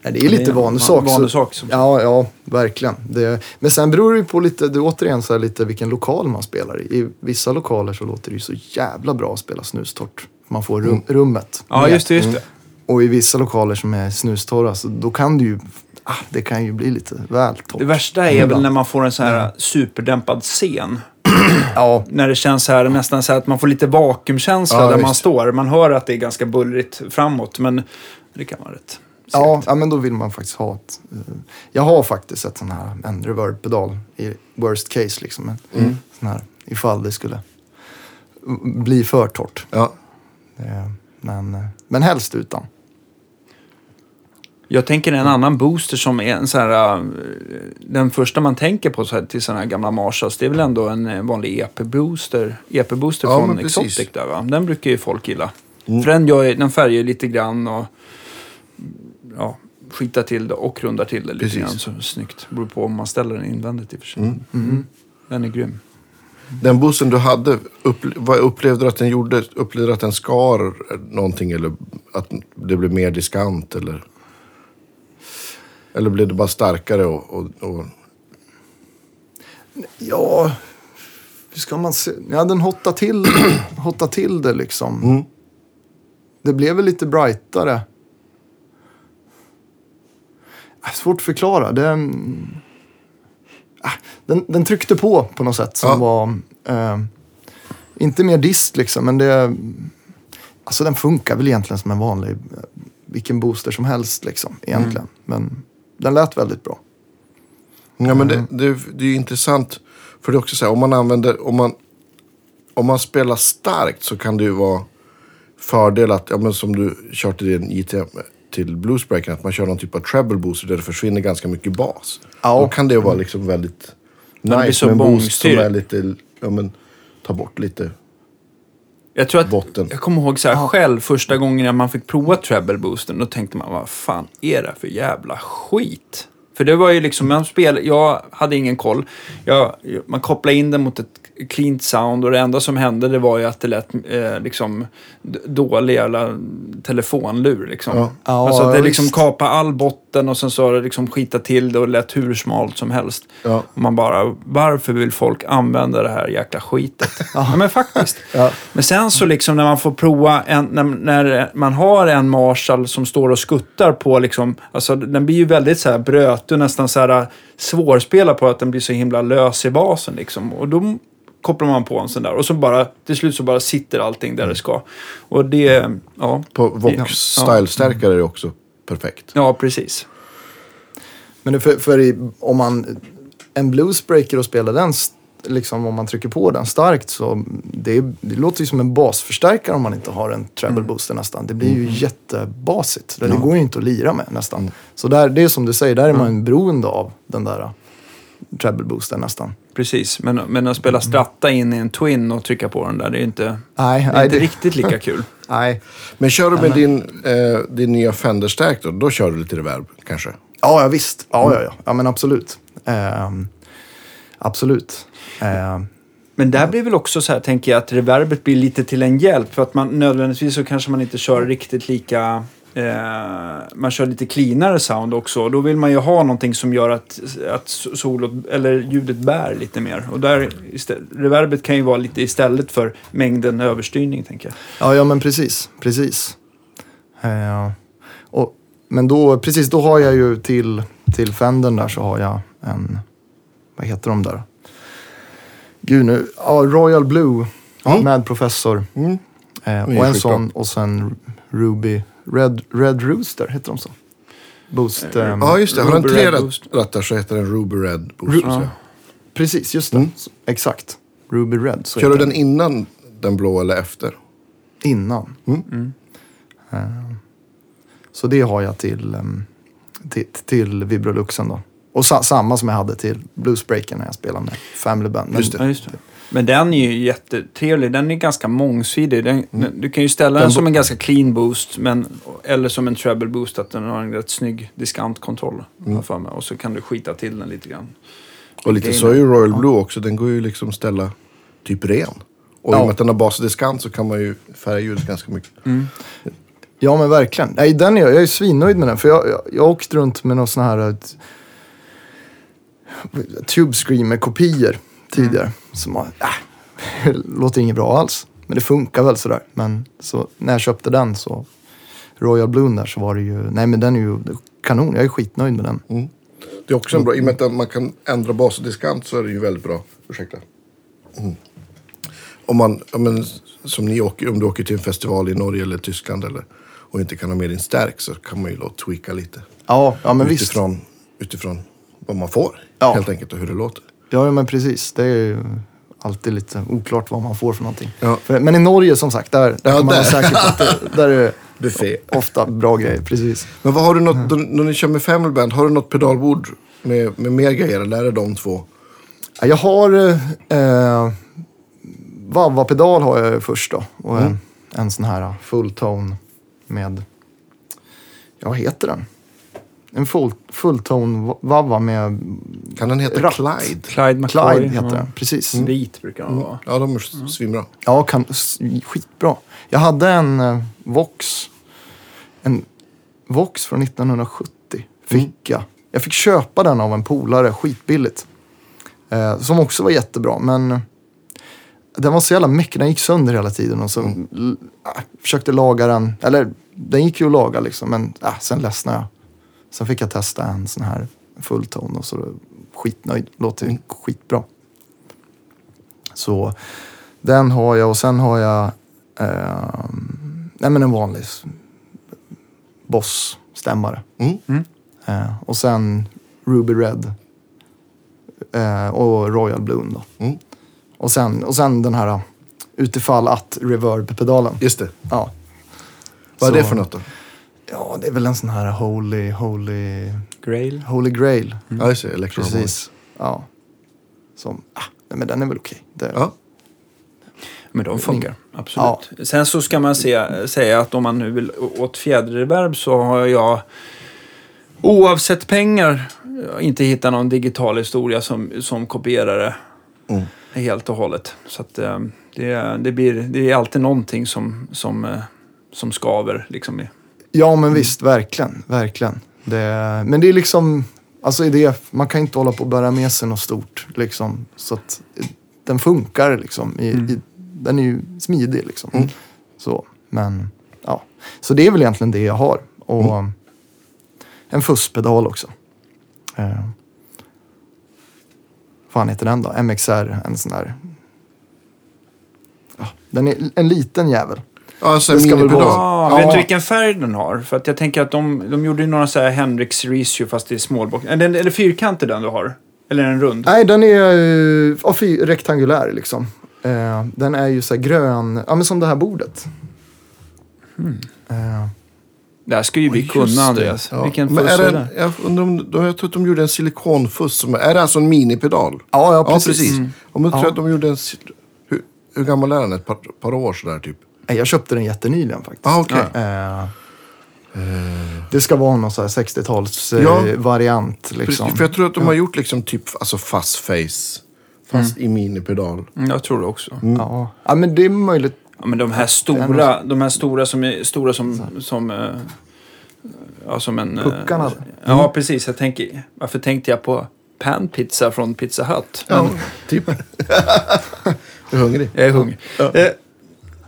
Ja, det är lite
Det är en
vanlig sak. så-
vanlig sak, som-
Ja, ja, verkligen. Det, men sen beror det ju på lite, det återigen så här lite vilken lokal man spelar i. I vissa lokaler så låter det ju så jävla bra att spela snustort. Man får rum, rummet.
Ja, just det. Just det.
Och i vissa lokaler som är snustorra, så då kan det ju, ah, det kan ju bli lite väl torrt.
Det värsta är väl
Ibland.
när man får en så här superdämpad scen. [CLEARS THROAT]
Ja,
När det känns så här, nästan så här att man får lite vakuumkänsla
Ja,
där
visst.
man står. Man hör att det är ganska bullrigt framåt, men det kan vara rätt
ja, ja, men då vill man faktiskt ha ett... eh, jag har faktiskt ett sån här, en reverb-pedal i worst case liksom. En
Mm.
sån här, ifall det skulle bli för torrt.
Ja.
Eh, Men, eh, men helst utan.
Jag tänker en annan booster som är en så här... eh, Den första man tänker på så här, till sådana här gamla Marshalls, det är väl ändå en vanlig EP-booster. EP-booster
Ja,
från. Exotic där va? Den brukar ju folk gilla. För den, gör, den färgar ju lite grann och ja, skitar till det och rundar till det lite
Precis.
grann. Så snyggt. Beror på om man ställer den invändigt i och för sig. Den är grym.
Den bussen du hade, upple- vad upplevde du att den gjorde? Upplevde du att den skar någonting eller att det blev mer diskant? Eller, eller blev det bara starkare? Och, och, och...
Ja, hur ska man se? Ja, den hottade till, [CLEARS THROAT] hottade till det liksom.
Mm.
Det blev väl lite brightare. Äh, Svårt att förklara. Ah, den, den tryckte på på något sätt som
Ja.
var... Eh, inte mer dist liksom, men det... Alltså den funkar väl egentligen som en vanlig... eh, Vilken booster som helst liksom, egentligen. Men den lät väldigt bra.
Ja, men det, det, det är ju intressant. För det är också så här, om man använder, om man, om man spelar starkt så kan det ju vara fördel att, ja men som du kör till din JTM, till bluesbreaken, att man kör någon typ av treble booster där det försvinner ganska mycket bas.
Ja.
Då kan det vara liksom väldigt
blir
nice
så
med en boost som är lite, ja men, ta bort lite.
Jag tror att,
Botten.
jag kommer ihåg så här själv, första gången när man fick prova treble boosten, då tänkte man, vad fan är det för jävla skit? För det var ju liksom, man spel, jag hade ingen koll. Jag, man kopplade in den mot ett cleant sound och det enda som hände det var ju att det lät eh, liksom dålig jävla telefonlur liksom.
Ja.
Ja,
alltså att det liksom kapade all botten och sen så har det liksom skitat till det och lät hur smalt som helst.
Ja.
Och man bara, varför vill folk använda det här jäkla skitet? [LAUGHS] ja, men faktiskt.
Ja.
Men sen så liksom när man får prova, en, när, när man har en Marshall som står och skuttar på liksom, alltså den blir ju väldigt så här brötig och nästan så här svårspelad på att den blir så himla lös i basen liksom. Och då kopplar man på en sån där och så bara, till slut så bara sitter allting där det ska. Och det, ja.
På Vox
Ja.
style-stärkare är det också perfekt.
Ja, precis.
Men för, för i, om man, en bluesbreaker och spelar den, liksom om man trycker på den starkt så det, det låter ju som en basförstärkare om man inte har en treble booster nästan. Det blir ju jättebasigt. Det, det går ju inte att lira med nästan. Så där, det är som du säger, där är man beroende av den där uh, treble boostern nästan.
Precis, men, men att spela stratta in i en twin och trycka på den där, det är inte,
Nej,
det är
nej,
inte
det,
riktigt lika [LAUGHS] kul.
nej.
Men kör du med din, eh, din nya Fender-stärk då, då kör du lite reverb kanske?
Ja, ja visst. Ja, ja, ja. ja men absolut. Ehm, absolut. Ehm,
Men där blir väl också så här, tänker jag, att reverbet blir lite till en hjälp. För att man nödvändigtvis så kanske man inte kör riktigt lika... Eh, man kör lite cleanare sound också. Då vill man ju ha någonting som gör att, att solot, eller ljudet bär lite mer. Och där, reverbet kan ju vara lite istället för mängden överstyrning, tänker jag.
Ja, ja men precis. Precis. Eh, och, men då, precis, då har jag ju till, till Fendern där så har jag en, vad heter de där? Gud nu, ja, Royal Blue
Ja.
med professor.
Mm.
Eh, och en sån och sen Ruby, Red, Red Rooster, heter de så? Boost.
Eh,
ehm,
Ja, just det. Har den
Ruby
tre rattar så heter den Ruby Red Boost.
Ru-
säga.
Precis, just det.
Mm.
Exakt. Ruby Red. Så
Kör du den innan den blå eller efter?
Innan.
Mm.
Eh, Så det har jag till, um, till, till Vibroluxen då. Och sa, samma som jag hade till Bluesbreaker när jag spelade med Family Band. Men,
Just det.
Ja, just det. Men den är ju jättetrevlig. Den är ganska mångsidig. Den, den, du kan ju ställa den,
Den
som en ganska clean boost, men, eller som en treble boost, att den har en rätt snygg diskantkontroll. För mig. Och så kan du skita till den lite grann.
Och lite så är ju Royal Blue också. Den går ju liksom ställa typ ren. Och i och
Ja.
med att den har bas och diskant så kan man ju färga ljudet ganska mycket.
Ja men verkligen. Nej, den är jag, jag är svinnöjd med den. För jag, jag, jag har åkt runt med några sådana här ett, Tube Screamer-kopior tidigare. Som har, äh, [LAUGHS] låter inget bra alls. Men det funkar väl sådär. Men så, när jag köpte den så, Royal Bloom där så var det ju, nej men den är ju kanon. Jag är skitnöjd med den.
Det är också en bra, i och med att man kan ändra bas och diskant så är det ju väldigt bra. Ursäkta. Mm. Om man, ja, men, som ni åker, om du åker till en festival i Norge eller Tyskland eller, och inte kan ha med din stärk så kan man ju då tweaka lite.
Ja, ja men visst.
utifrån, utifrån vad man får
Ja.
helt enkelt och hur det låter.
Ja, men precis. Det är ju alltid lite oklart vad man får för någonting.
Ja.
För, men i Norge som sagt, där, där
Ja,
kan man
där.
vara säker på att det, där är [LAUGHS]
Buffé.
ofta bra grejer. Precis.
Men vad har du något, då, när ni kör med Family Band, har du något pedalbord med, med mer grejer eller är det de två?
Ja, Jag har eh, Vavva-pedal har jag först då. Och en, en sån här fulltone med, ja vad heter den? En full, fulltone Vavva med
Kan den heta
Ratt.
Clyde?
Clyde McCoy.
Clyde heter
ja.
den. Precis.
Vit brukar den vara.
Ja, de är svinbra.
Ja, kan, skitbra. Jag hade en eh, Vox. En Vox från 1970. Fick jag. Jag fick köpa den av en polare skitbilligt. Eh, som också var jättebra, men eh, den var så jävla mycket. Den gick sönder hela tiden och så l- äh, försökte laga den. Eller den gick ju att laga liksom, men äh, sen ledsnade jag. Sen fick jag testa en sån här fulltone och så skitnöjd. Låter skitbra. Så den har jag och sen har jag eh, nej men en vanlig Boss-stämmare.
Mm.
Eh, och sen Ruby Red eh, och Royal Bloom då.
Mm.
Och, sen, och sen den här utifall att reverb-pedalen.
Just det.
Ja.
Vad är
Så-
det för något då?
Ja, det är väl en sån här Holy, Holy,
Grail.
Holy Grail.
Ja, just det. Electro
Precis. Ja. Som, ah, nej, men den är väl okej. Det-
Ja.
Men de funkar, absolut. Sen så ska man se, säga att om man nu vill åt fjäderreverb så har jag oavsett pengar inte hittat någon digital historia som, som kopierar det
Mm.
helt och hållet. Så att eh, det, det, blir, det är alltid någonting som, som, eh, som skaver. Liksom. i-
Ja, men visst, verkligen. Verkligen. Det, men det är liksom, alltså det, man kan inte hålla på och bära med sig något stort. Liksom, så att eh, den funkar liksom. I, i, den är ju smidig liksom.
Mm.
Så, men, ja. Så det är väl egentligen det jag har. Och en fusspedal också. Eh, fan heter den då? MXR, en sån där. Ja, den är en liten jävel.
Ja, alltså
Det
en
ska väl
minipedal.
vara-
Ah,
Ja.
Vet du vilken färg den har? För att jag tänker att de, de gjorde ju några så här Hendrix Reissue fast det är smålbock. Eller, eller fyrkantig den du har? Eller är den rund?
Nej, den är uh, ja, fy- rektangulär liksom. Eh, den är ju så här grön, ja men som det här bordet. Eh,
Det här ska ju vi
Just
kunna
det.
Andreas.
Ja.
Vilken fuss
är
är
det,
det?
jag, undrar om, då, jag tror att de gjorde en silikonfuss. Som, är det alltså en minipedal?
ja, ja, precis.
Om jag tror
Ja.
att de gjorde en... Hur, hur gammal är den? Ett par, par år sådär typ?
Nej, Jag köpte den jättenyligen faktiskt.
Ah, okej.
Eh, det ska vara någon så här 60-tals eh,
Ja.
variant liksom.
För jag tror att de har gjort liksom typ alltså fast face. Fast i minipedal.
Mm, Jag tror det också.
Ja. ja, men det är möjligt.
Ja, men de här stora, de här stora som är stora som, som, eh, ja, som en... eh,
Puckarna.
Ja, precis. Jag tänker, varför tänkte jag på panpizza från Pizza Hut?
Ja, typ. [LAUGHS] jag är hungrig.
Jag är hungrig. Eh,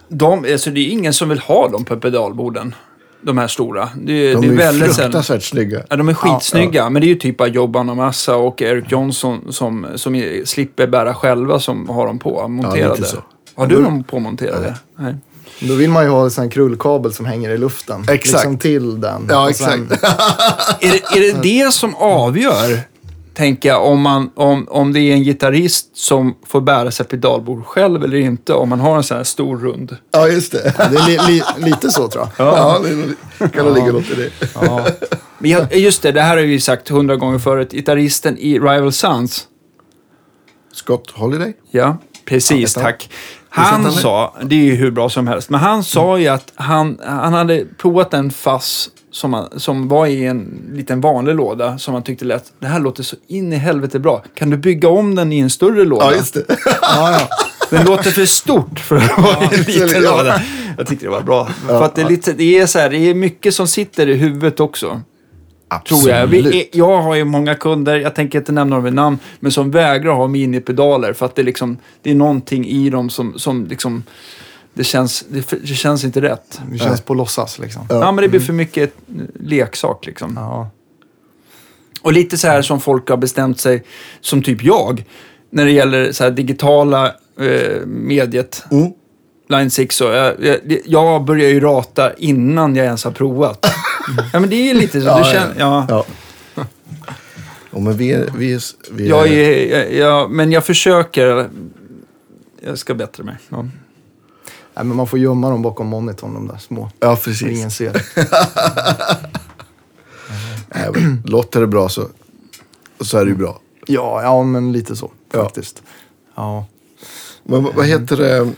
De, alltså, det är ingen som vill ha dem på pedalborden. De här stora. Det, är-
De
det
är
är väldigt
fruktansvärt snygga.
Ja, de är skitsnygga, men det är ju typ bara Jobban och Massa och Eric Johnson som, som slipper bära själva som har dem på monterade.
lite så.
Har du dem påmonterade? Nej.
Då vill man ju ha en krullkabel som hänger i luften.
Exakt.
Liksom till den.
Ja,
Och sen-
exakt. [LAUGHS]
Är, det, är det det som avgör, tänker jag, om, man, om, om det är en gitarrist som får bära sig pedalbord själv eller inte? Om man har en sån här stor rund.
Ja, just det.
Det är li, li, lite så tror jag.
Ja, det är nog- kan nog ligga något i det.
Ja.
Men jag, just det, det här har vi sagt hundra gånger förut. Gitarristen i Rival Sons.
Scott Holiday?
Ja, precis,
Ja,
tack.
han
sa, det är ju hur bra som helst, men han sa ju att han, han hade provat en fass som, han- som var i en liten vanlig låda som han tyckte lät, det här låter så in i helvete bra. Kan du bygga om den i en större låda?
Ja, just det. [LAUGHS]
Ja, ja.
Det låter för stort för att vara en liten
ja.
låda. Jag tyckte det var bra. För att det, är lite, det, är så här, det är mycket som sitter i huvudet också. Tror jag. Vi, jag har ju många kunder, jag tänker inte nämna dem vid namn, men som vägrar ha minipedaler för att det, liksom, det är någonting i dem som, som liksom, det känns, det, det känns inte rätt.
Det känns på låtsas liksom.
Ja, men det blir för mycket leksak liksom.
Ja.
Och lite så här som folk har bestämt sig, som typ jag, när det gäller så här digitala eh, mediet.
Mm.
Line 6 så. Jag, jag, jag börjar ju rata innan jag ens har provat. [LAUGHS] ja, men det är ju lite så.
Ja,
du
ja,
känner, ja.
Ja. ja, men vi är... Vi är, vi är
Jag är, jag, jag, men jag försöker. Jag ska bättra mig. Ja.
Nej, men man får gömma dem bakom monitorn, de där små.
Ja,
Så
precis.
ingen ser. [LAUGHS]
Nej, men Låter det bra så, så är det ju bra.
Ja, ja men lite så
Ja.
faktiskt. Ja.
Men vad- vad heter det?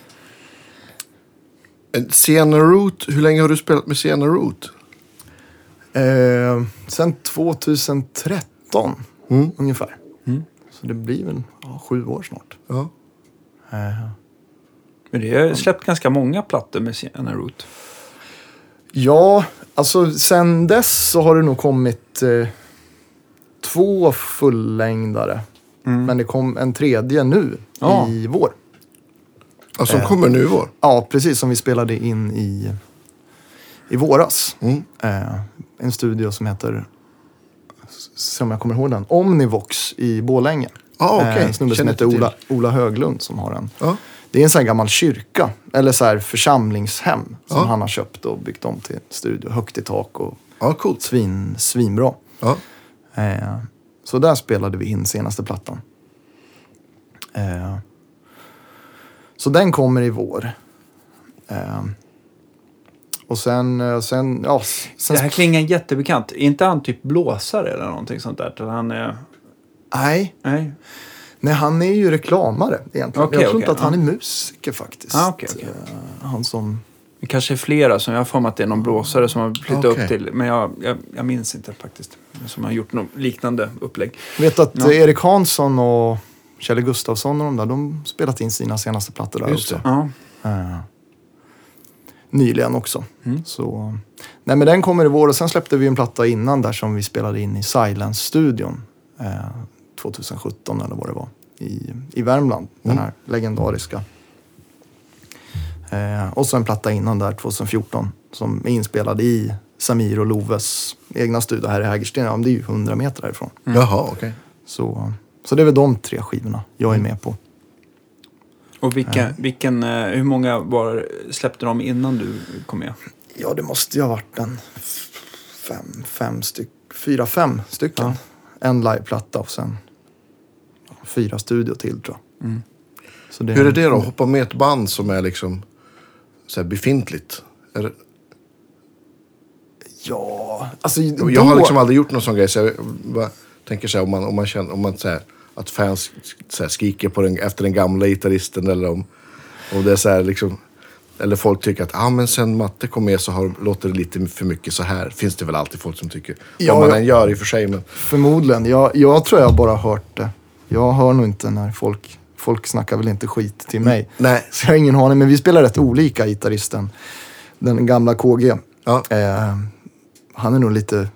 En Sena Root, hur länge har du spelat med Sena Root?
Eh, sen 2013
Mm.
ungefär. Så det blir väl ja, sju år snart.
Ja.
Eh,
Men det har släppt ganska många plattor med Sienna Root.
ja, alltså sen dess så har det nog kommit eh, två fullängdare. Men det kom en tredje nu
Ja.
i vår.
Ja, som kommer nu i vår.
Ja, precis som vi spelade in i, i våras.
Mm.
Eh, en studio som heter, som jag kommer ihåg den, Omnivox i Borlänge.
Ah, okej.
Eh, en snubbe som heter. Ola, Ola Höglund som har den.
Ja.
Det är en sån här gammal kyrka, eller så här församlingshem som
Ja.
han har köpt och byggt om till studio. Högt i tak och
ja, coolt.
svin, svinbra.
Ja.
Eh, så där spelade vi in senaste plattan. Eh, så den kommer i vår. Eh, och sen, eh, sen, ja, sen...
Det här klingar jättebekant. Är inte han typ blåsare eller någonting sånt där? Eller han är...
Nej,
Nej.
Nej, han är ju reklamare egentligen.
Okej,
jag tror
okej,
inte att han
ja.
är musiker faktiskt.
Ah, okej.
Eh, han som...
Det kanske är flera, som jag har för mig att det är någon blåsare som har flyttat upp till. Men jag, jag, jag minns inte faktiskt. Som har gjort något liknande upplägg.
Vet att
Ja.
Erik Hansson och Kjell Gustafsson och de där, de spelat in sina senaste plattor där
Just
också.
Ja.
Eh, nyligen också.
Mm.
Så, nej men den kommer i vår och sen släppte vi en platta innan där som vi spelade in i Silence-studion. Eh, 2017 eller vad det var. I, i Värmland. Den
Mm.
här legendariska. Eh, och så en platta innan där 2014 som är inspelad i Samir och Loves egna studio här i Hägersten. Ja, det är ju 100 meter härifrån.
Jaha, okej.
Så, så det är väl de tre skivorna jag är med på.
Och vilka, vilken, eh, hur många var, släppte de innan du kom med?
Ja, det måste ju ha varit en fem, fem styck, fyra, fem stycken.
Ja.
En liveplatta och sen fyra studio till tror jag.
Mm.
Det,
Hur är det då? Hoppa med ett band som är liksom så befintligt? Är
Ja, alltså
jag har liksom aldrig gjort någon sån grej. Så jag bara tänker så här, om man, om man känner om man, så här, att fans så här, skriker på den, efter den gamla gitarristen eller om, om det är så här liksom. Eller folk tycker att ah, men sen Matte kom med så har, låter det lite för mycket så här. Finns det väl alltid folk som tycker.
Ja,
Vad man
ja.
än gör i och för sig. Men,
Förmodligen. Jag, jag tror jag bara hört det. Jag hör nog inte när folk, folk snackar väl inte skit till mig.
nej.
Så jag har ingen aning. Men vi spelar rätt olika, gitarristen. Den gamla KG.
Ja,
Eh, han är nog lite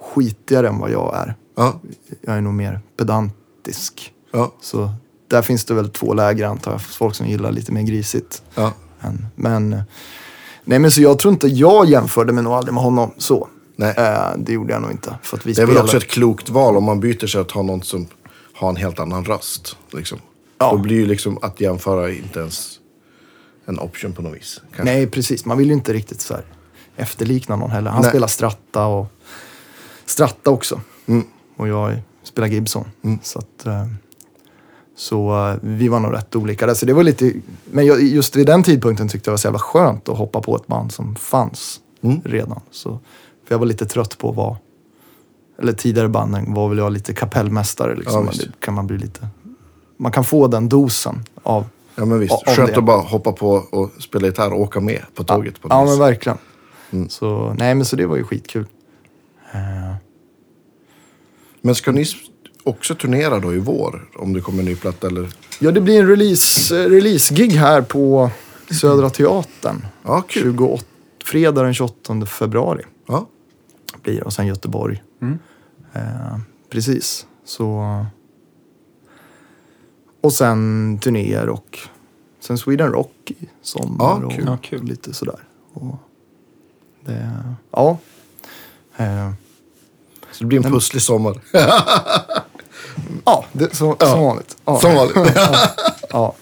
skitigare än vad jag är.
ja,
Jag är nog mer pedantisk.
ja,
Så där finns det väl två läger antar jag. Folk som gillar lite mer grisigt.
ja.
Men, men, nej men så jag tror inte jag jämförde mig nog aldrig med honom så.
Nej.
Eh, det gjorde jag nog inte. För att vi
Det är väl
spelar-
också ett klokt val om man byter sig att ha någon som har en helt annan röst. Liksom.
Ja.
Då blir ju liksom att jämföra inte ens en option på något vis. kanske.
Nej, precis. Man vill ju inte riktigt så här efterlikna någon heller. Han
Nej.
spelar stratta och stratta också.
Mm.
Och jag spelar Gibson.
Mm.
Så att, eh, så eh, vi var nog rätt olika där. Så det var lite, men just vid den tidpunkten tyckte jag det var så jävla skönt att hoppa på ett band som fanns
Mm.
redan. Så, för jag var lite trött på att vara, eller tidigare banden var väl jag lite kapellmästare.
Ja,
Liksom.
visst.
det kan man bli lite, man kan få den dosen av
Ja men visst,
Av- av
skönt
det.
att bara hoppa på och spela gitarr och åka med på tåget. på
Ja, men verkligen.
Mm.
Så, nej, men så det var ju skitkul. Eh,
Men ska ni, också turnera då i vår? Om det kommer en ny platta eller?
Ja, det blir en release, release-gig här på Södra Teatern.
Ja, kul.
28, fredag den 28 februari
Ja.
blir det. Och sen Göteborg.
Mm.
Eh, precis. Så... Och sen turnéer och sen Sweden Rock i sommar.
Ja,
och
kul.
Ja, kul.
lite sådär. Och det, ja. Eh,
Så det blir en pusslig sommar. [LAUGHS]
ja, det, så,
Ja.
som vanligt. Ja.
Som vanligt. [LAUGHS]
ja,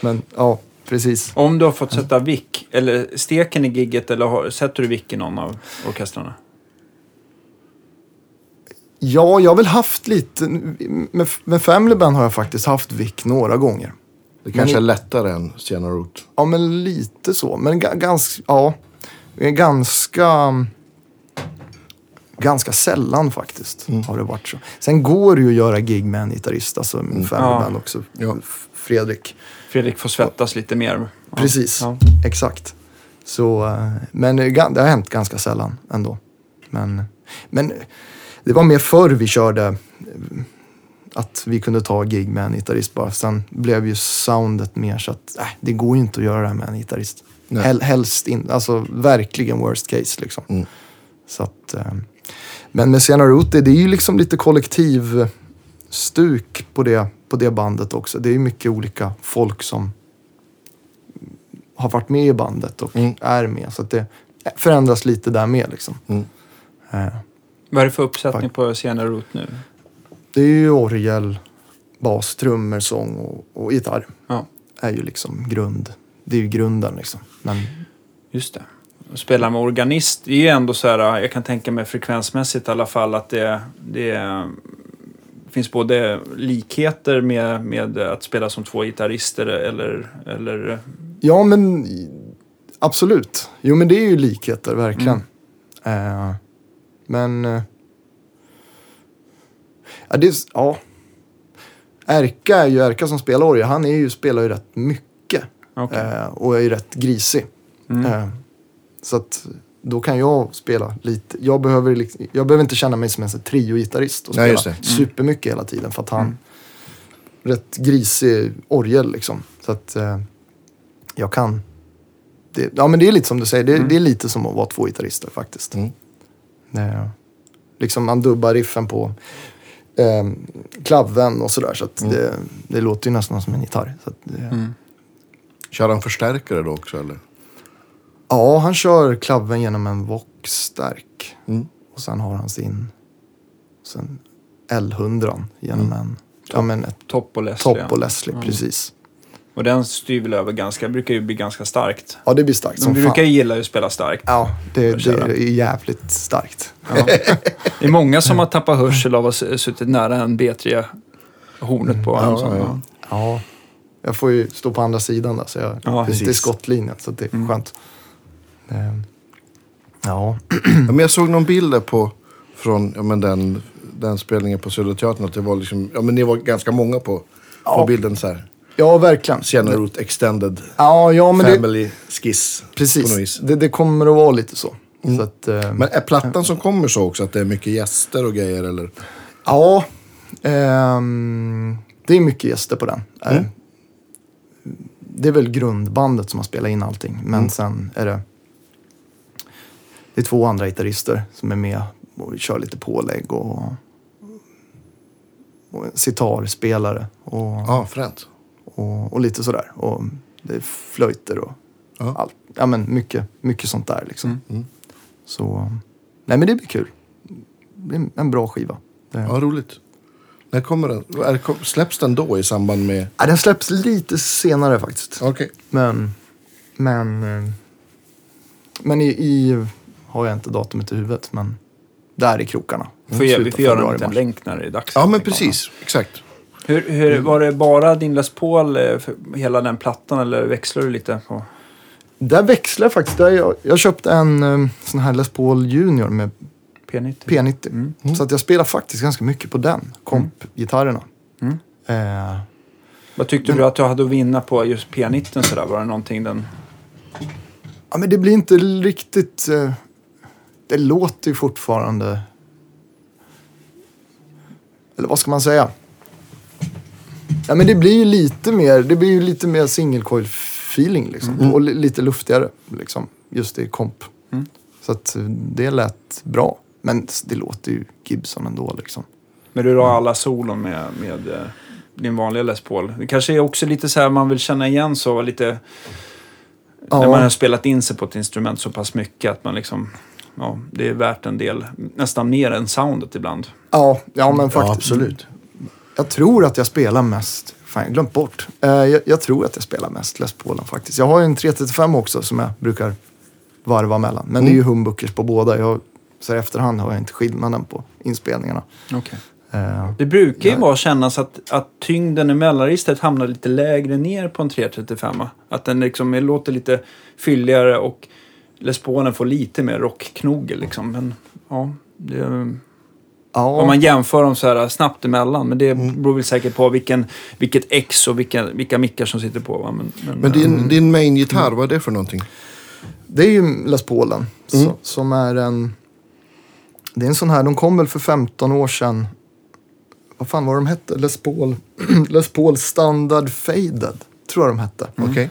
men ja, precis.
Om du har fått sätta vick, eller steken i gigget, eller har, sätter du vick i någon av orkestrarna?
Ja, jag har väl haft lite, med, med Family Band har jag faktiskt haft Vic några gånger.
Det kanske
Men-
är lättare än Sienna Root.
Ja, men lite så. Men ga, ganska, ja, ganska, ganska sällan faktiskt har det varit så. Sen går det ju att göra gig med en gitarrist, alltså med Family
Ja.
Band också.
Ja.
Fredrik.
Fredrik får svettas lite mer. Ja.
Precis,
Ja.
exakt. Så, eh, men det har hänt ganska sällan ändå. Men, men det var mer förr vi körde eh, att vi kunde ta gig med en gitarrist bara. Sen blev ju soundet mer så att äh, det går ju inte att göra det här med en gitarrist. Hel, helst inte, alltså verkligen worst case liksom.
Mm.
Så att, eh, men med Sienna Root, det, är ju liksom lite kollektiv stuk på det, på det bandet också. Det är ju mycket olika folk som har varit med i bandet och
Mm.
är med. Så att det förändras lite där med liksom.
Mm.
Eh,
Vad är det för uppsättning på Sienna Root nu?
Det är ju orgel, bas, trummor, sång och, och gitarr.
Ja,
är ju liksom grund. Det är ju grunden liksom. Men
just det. Och Spela med organist, det är ju ändå så här, jag kan tänka mig frekvensmässigt i alla fall att det, det finns både likheter med, med att spela som två gitarrister eller, eller
ja, men absolut. Jo, men det är ju likheter verkligen. Eh, men... Eh, ja, det ja. Erka är ju Erka som spelar orgel. Han är ju, spelar ju rätt mycket.
Okej.
Eh, och är ju rätt grisig.
Mm.
Eh, så att då kan jag spela lite. Jag behöver, liksom, jag behöver inte känna mig som en trio-gitarrist och spela
det. Mm.
supermycket hela tiden. För att han rätt grisig orgel liksom. Så att eh, jag kan. Det, ja men det är lite som du säger. Det, det är lite som att vara två gitarrister faktiskt.
Mm.
Eh, liksom man dubbar riffen på eh, klaven och sådär. Så att
Mm.
det, det låter ju nästan som en gitarr. Så att det,
Mm.
Kör han förstärkare då också eller?
Ja, han kör klaven genom en Vox-stärk.
Mm.
Och sen har han sin sen L100 genom en ja, men ett
Topp och Leslie.
topp och Leslie.
Mm.
Precis.
Och den styr väl över ganska, brukar ju bli ganska starkt.
Ja, det blir starkt
De
som
brukar
fan.
gilla att spela starkt.
Ja, det, det är jävligt starkt.
Ja. Det är många som har tappat hörsel av att ha suttit nära en B3-hornet på en
Ja, ja.
Ja, jag får ju stå på andra sidan där, så jag
Ja,
är inte i
precis.
skottlinjen. Så det är
Mm.
skönt. Eh, Ja,
men jag såg någon bild där på från ja, men den, den spelningen på Södra Teatern. Att det var liksom, ja men ni var ganska många på, på bilden så här.
Ja verkligen.
Sienna Root Extended
Ja, ja men det,
Family Skiss. På något
precis. Det, det kommer att vara lite så. så att, eh,
Men är plattan som kommer så också? Att det är mycket gäster och grejer eller?
Ja, ehm, det är mycket gäster på den.
Mm.
Eh, Det är väl grundbandet som har spelat in allting. Men
Mm.
sen är det, det är två andra gitarrister som är med och kör lite pålägg och, och en sitarspelare och,
Ja, fränt.
Och, och lite sådär. Och det är flöjter och
Ja.
allt. Ja, men mycket, mycket sånt där liksom.
Mm.
Mm.
Så, nej men det blir kul. Det är en bra skiva. Det,
Ja, roligt. När kommer den? Är, släpps den då i samband med?
Ja, den släpps lite senare faktiskt.
Okej.
Men, men, eh, men i, i har jag inte datumet i huvudet. Men där i krokarna.
Får jag, vi får göra en liten länk när det är dags.
Ja, men precis. Exakt.
Hur, hur, var det bara din Les Paul, eh, hela den plattan, eller växlar du lite på?
Där växlar jag faktiskt. Där jag, jag köpte en eh, sån här Les Paul Junior med
P90?
P90.
Mm.
Så att jag spelar faktiskt ganska mycket på den. Kompgitarrerna.
Mm.
Eh,
Vad tyckte du att du hade att vinna på just P90 sådär? Var det någonting den...
ja, men det blir inte riktigt... Eh, det låter ju fortfarande... eller vad ska man säga? Ja men det blir ju lite mer, det blir ju lite mer single coil feeling liksom. Och li- lite luftigare liksom. Just i komp.
Mm.
Så att eh, det lät bra. Men det låter ju Gibson ändå liksom.
Men du har alla solon med, med eh, din vanliga Les Paul. Det kanske är också lite så här man vill känna igen så lite...
Ja.
När man har spelat in sig på ett instrument så pass mycket att man liksom... Ja, det är värt en del. Nästan mer än soundet ibland.
Ja, ja men
Ja,
faktiskt.
absolut.
Jag tror att jag spelar mest, fan jag glömt bort. Eh, jag, jag tror att jag spelar mest Les Paulen faktiskt. Jag har ju en 335 också som jag brukar varva mellan. Men det är ju humbuckers på båda. Jag, så här efterhand har jag inte skillnaden på inspelningarna.
Okay.
Eh,
Det brukar ju vara kännas att, att tyngden i mellanregistret hamnar lite lägre ner på en 335. Att den liksom låter lite fylligare och Les Paulen får lite mer rockknogel liksom. Men ja, det,
ja,
om man jämför dem så här snabbt emellan. Men det beror väl säkert på vilken, vilket X och vilka, vilka mickar som sitter på. Va? Men, men,
Men din, din main-gitarr, vad är det för någonting?
Det är ju Les Paulen. Så, som är en... Det är en sån här, de kom väl för 15 år sedan. Vad fan var de hette? Les Paul, [CLEARS THROAT] Les Paul Standard Faded. Tror jag de hette.
Okej.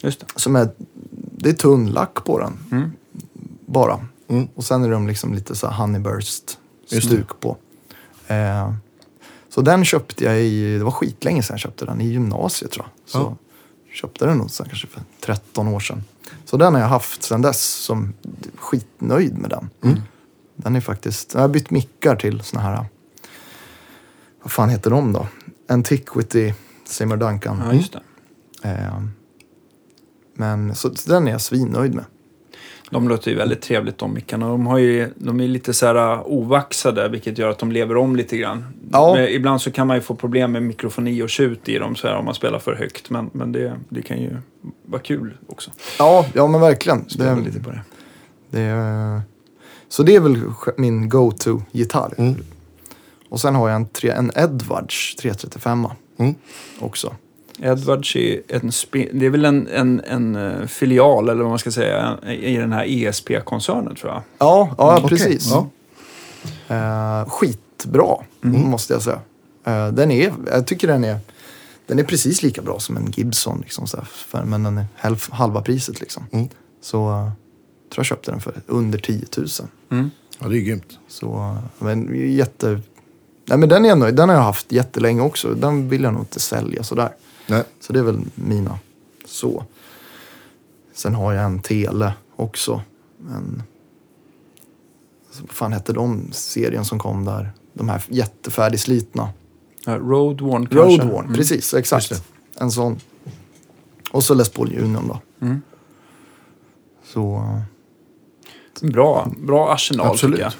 Just det.
Som är, det är tunn lack på den.
Mm.
Bara.
Mm.
Och sen är de liksom lite så här honeyburst stuk på. Eh, så den köpte jag i, det var skitlänge sedan jag köpte den, i gymnasiet tror jag. Så
Ja.
köpte den nog sen, kanske för 13 år sedan. Så den har jag haft sedan dess, som skitnöjd med den.
Mm.
Den är faktiskt, jag har bytt mickar till såna här, vad fan heter de då? Antiquity Seymour Duncan.
Ja, just det.
Eh, men så, så den är jag svinnöjd med.
De låter ju väldigt trevligt de mickarna. De, har ju, de är lite så här uh, ovaxade vilket gör att de lever om lite grann.
Ja.
Men ibland så kan man ju få problem med mikrofoni och tjut i dem så här, om man spelar för högt. Men, men det, det kan ju vara kul också.
Ja, ja men verkligen.
Spela
Det,
lite på det.
det, är- så det är väl min go-to-gitarr.
Mm.
Och sen har jag en, tre, en Edwards 335
Mm.
också.
Edwards är, en det är väl en, en, en eh, filial, eller vad man ska säga, i den här ESP-koncernen tror jag.
Ja, ja
Okej,
precis.
ja.
Eh, skitbra,
Mm.
måste jag säga. Eh, den är, jag tycker den är, den är precis lika bra som en Gibson. Liksom, så här, för, men den är halv, halva priset. Liksom.
Mm.
Så eh, tror jag köpte den för under 10 000.
Mm.
Ja, det är grymt.
Så, men jätte... Nej men den är jag nöjd. Den har jag haft jättelänge också. Den vill jag nog inte sälja sådär.
Nej.
Så det är väl mina. Så. Sen har jag en tele också. En... Vad fan hette de serien som kom där? De här jättefärdigslitna.
Ja, Road Worn kanske.
Road Worn,
Mm.
precis. Exakt. En sån. Och så Les Paul Union då.
Mm.
Så... eh,
Bra, bra arsenal
Absolut.
tycker jag.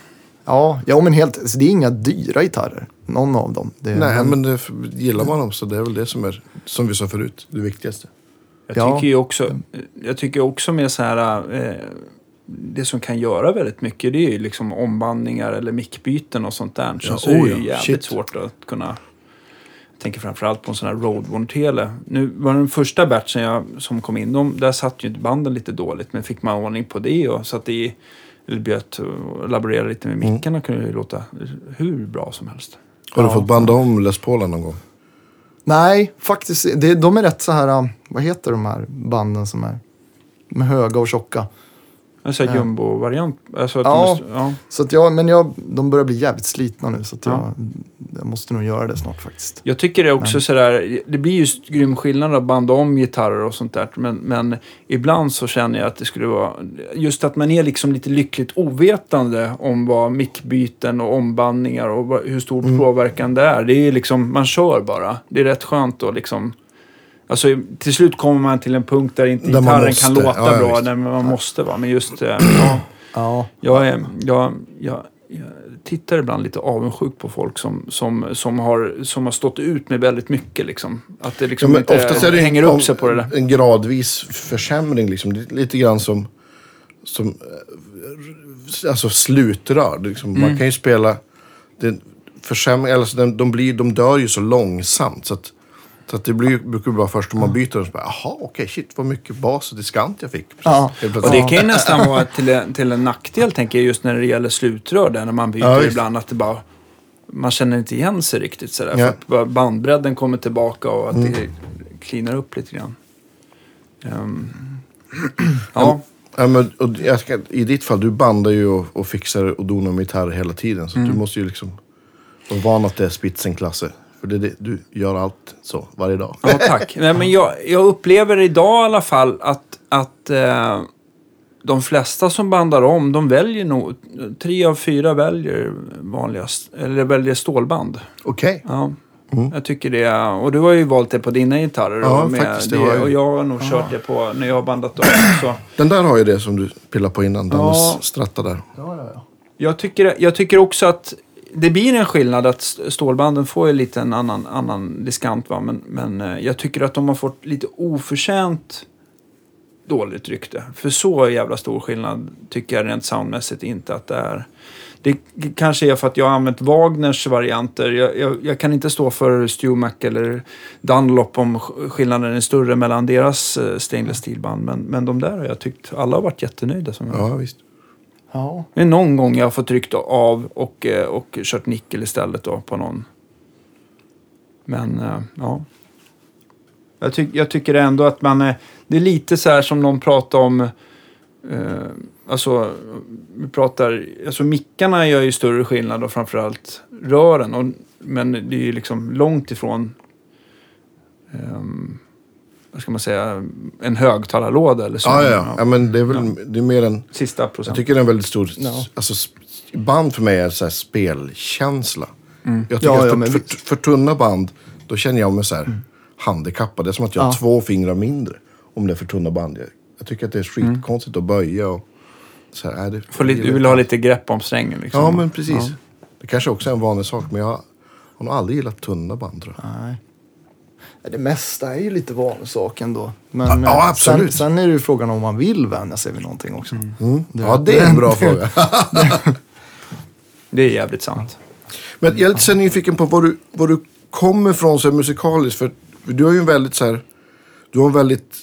Ja, ja men helt... alltså, Det är inga dyra gitarrer. Någon av dem. Det,
Nej, men det, gillar man dem så det är väl det som är, som vi sa förut, det viktigaste.
Jag
Ja.
tycker ju också, jag tycker också med så här, eh, det som kan göra väldigt mycket det är ju liksom ombandningar eller mickbyten och sånt där. Så,
Ja,
så är det
oh
ju
ja,
jävligt
shit.
svårt att kunna, jag tänker framförallt på en sån här Roadworn tele. Nu var den första batchen jag, som kom in, de, där satt ju banden lite dåligt. Men fick man ordning på det och satte i, eller bjöt och laborerade lite med
Mm.
mickarna kunde det ju låta hur bra som helst.
Har du
Ja.
fått banda om Les Paulen någon gång?
Nej, faktiskt. Det, de är rätt så här, um, vad heter de här banden som är med höga och tjocka?
En sån här jumbo-variant. Alltså att
Ja.
måste, ja.
Så att jag, men jag, de börjar bli jävligt slitna nu så att jag,
Ja.
jag måste nog göra det snart faktiskt.
Jag tycker det är också sådär, det blir ju grym skillnad att banda om gitarrer och sånt där. Men, men ibland så känner jag att det skulle vara, just att man är liksom lite lyckligt ovetande om vad mickbyten och ombandningar och hur stor
Mm.
påverkan det är. Det är liksom, man kör bara. Det är rätt skönt att liksom, alltså till slut kommer man till en punkt där inte
Där
gitarren
måste.
kan låta
Ja, ja,
bra, där man måste vara. Men just, eh, ja. [CLEARS THROAT]
Ja,
Jag, är, jag, jag, jag tittar ibland lite avundsjukt på folk som, som, som, har, som har stått ut med väldigt mycket. Liksom. Att det liksom
Ja,
inte
oftast är det
hänger
en,
upp sig på det där.
en gradvis försämring. Liksom. Lite grann som, som eh, alltså slutrör. Liksom.
Mm.
Man kan ju spela... Det, försämring, alltså, de, de, blir, de dör ju så långsamt. Så att, så att det blir, brukar vara först om man byter och så bara, jaha, okej, shit vad mycket bas och diskant jag fick. Precis.
Ja.
Och det kan ju nästan [LAUGHS] vara till en, till en nackdel, tänker jag, just när det gäller slutrör där, när man byter
Ja,
ibland. Att det bara man känner inte igen sig riktigt sådär.
Ja.
För att bandbredden kommer tillbaka och att det klinar upp lite grann. Ehm, [CLEARS THROAT] ja,
Ja, men, och jag ska, I ditt fall, du bandar ju och, och fixar och donar med gitarr hela tiden. Så
Mm.
du måste ju liksom vara van att det är spitsenklasse. För det, är det, du gör allt så varje dag.
ja tack. [LAUGHS] Nej, men jag, jag upplever idag i alla fall att, att eh, de flesta som bandar om, de väljer nog, tre av fyra väljer vanligast, eller väljer stålband.
Okej.
Ja, jag tycker det. Och du har ju valt det på dina gitarrer.
Mm. Ja,
och,
faktiskt, det
det, och jag har nog kört det på när jag har bandat om. Så.
Den där har ju det som du pillade på innan. Dannes
Ja.
stratta där.
Ja, ja, ja.
Jag, tycker, jag tycker också att det blir en skillnad att stålbanden får ju lite en annan, annan diskant. Va? Men, men eh, jag tycker att de har fått lite oförtjänt dåligt rykte. För så jävla stor skillnad tycker jag rent soundmässigt inte att det är. Det kanske är för att jag har använt Wagners varianter. Jag, jag, jag kan inte stå för Stumac eller Dunlop om skillnaden är större mellan deras eh, stainless steel-band. Men, men de där har jag tyckt, alla har varit jättenöjda. Som jag.
Ja, visst
ja.
Det är någon gång jag har fått tryckt av och, eh, och kört nickel istället då på någon. Men eh, ja. Jag, ty jag tycker ändå att man är... Det är lite så här som någon pratar om... Eh, alltså, vi pratar... Alltså mickarna gör ju större skillnad och framförallt rören. Och, men det är ju liksom långt ifrån... ehm, vad ska man säga? En högtalarlåda eller så.
Ja, ja, ja. ja men det är väl det är mer en...
Sista
Jag
procent.
tycker det är en väldigt stor...
Ja.
Alltså, band för mig är så här spelkänsla. Jag tycker
Ja,
att för,
men
för, för tunna band, då känner jag mig så här handikappad. Det är som att jag har
Ja.
två fingrar mindre. Om det är för tunna band. Jag, jag tycker att det är skitkonstigt att böja och... Så här, är det,
Får lite, du vill ha lite grepp om strängen liksom.
Ja, men precis.
Ja.
Det kanske också är en vanlig sak, men jag har nog aldrig gillat tunna band tror jag.
Nej. Det mesta är ju lite vanlig sak ändå. Men
Ja, ja.
Sen, sen är det ju frågan om man vill vänja sig vid någonting också.
Mm. ja, det är en bra [LAUGHS] fråga. [LAUGHS]
Det är jävligt sant.
Men jag är lite så nyfiken på var du, var du kommer ifrån så musikaliskt. För du har ju en väldigt så här, du har en väldigt,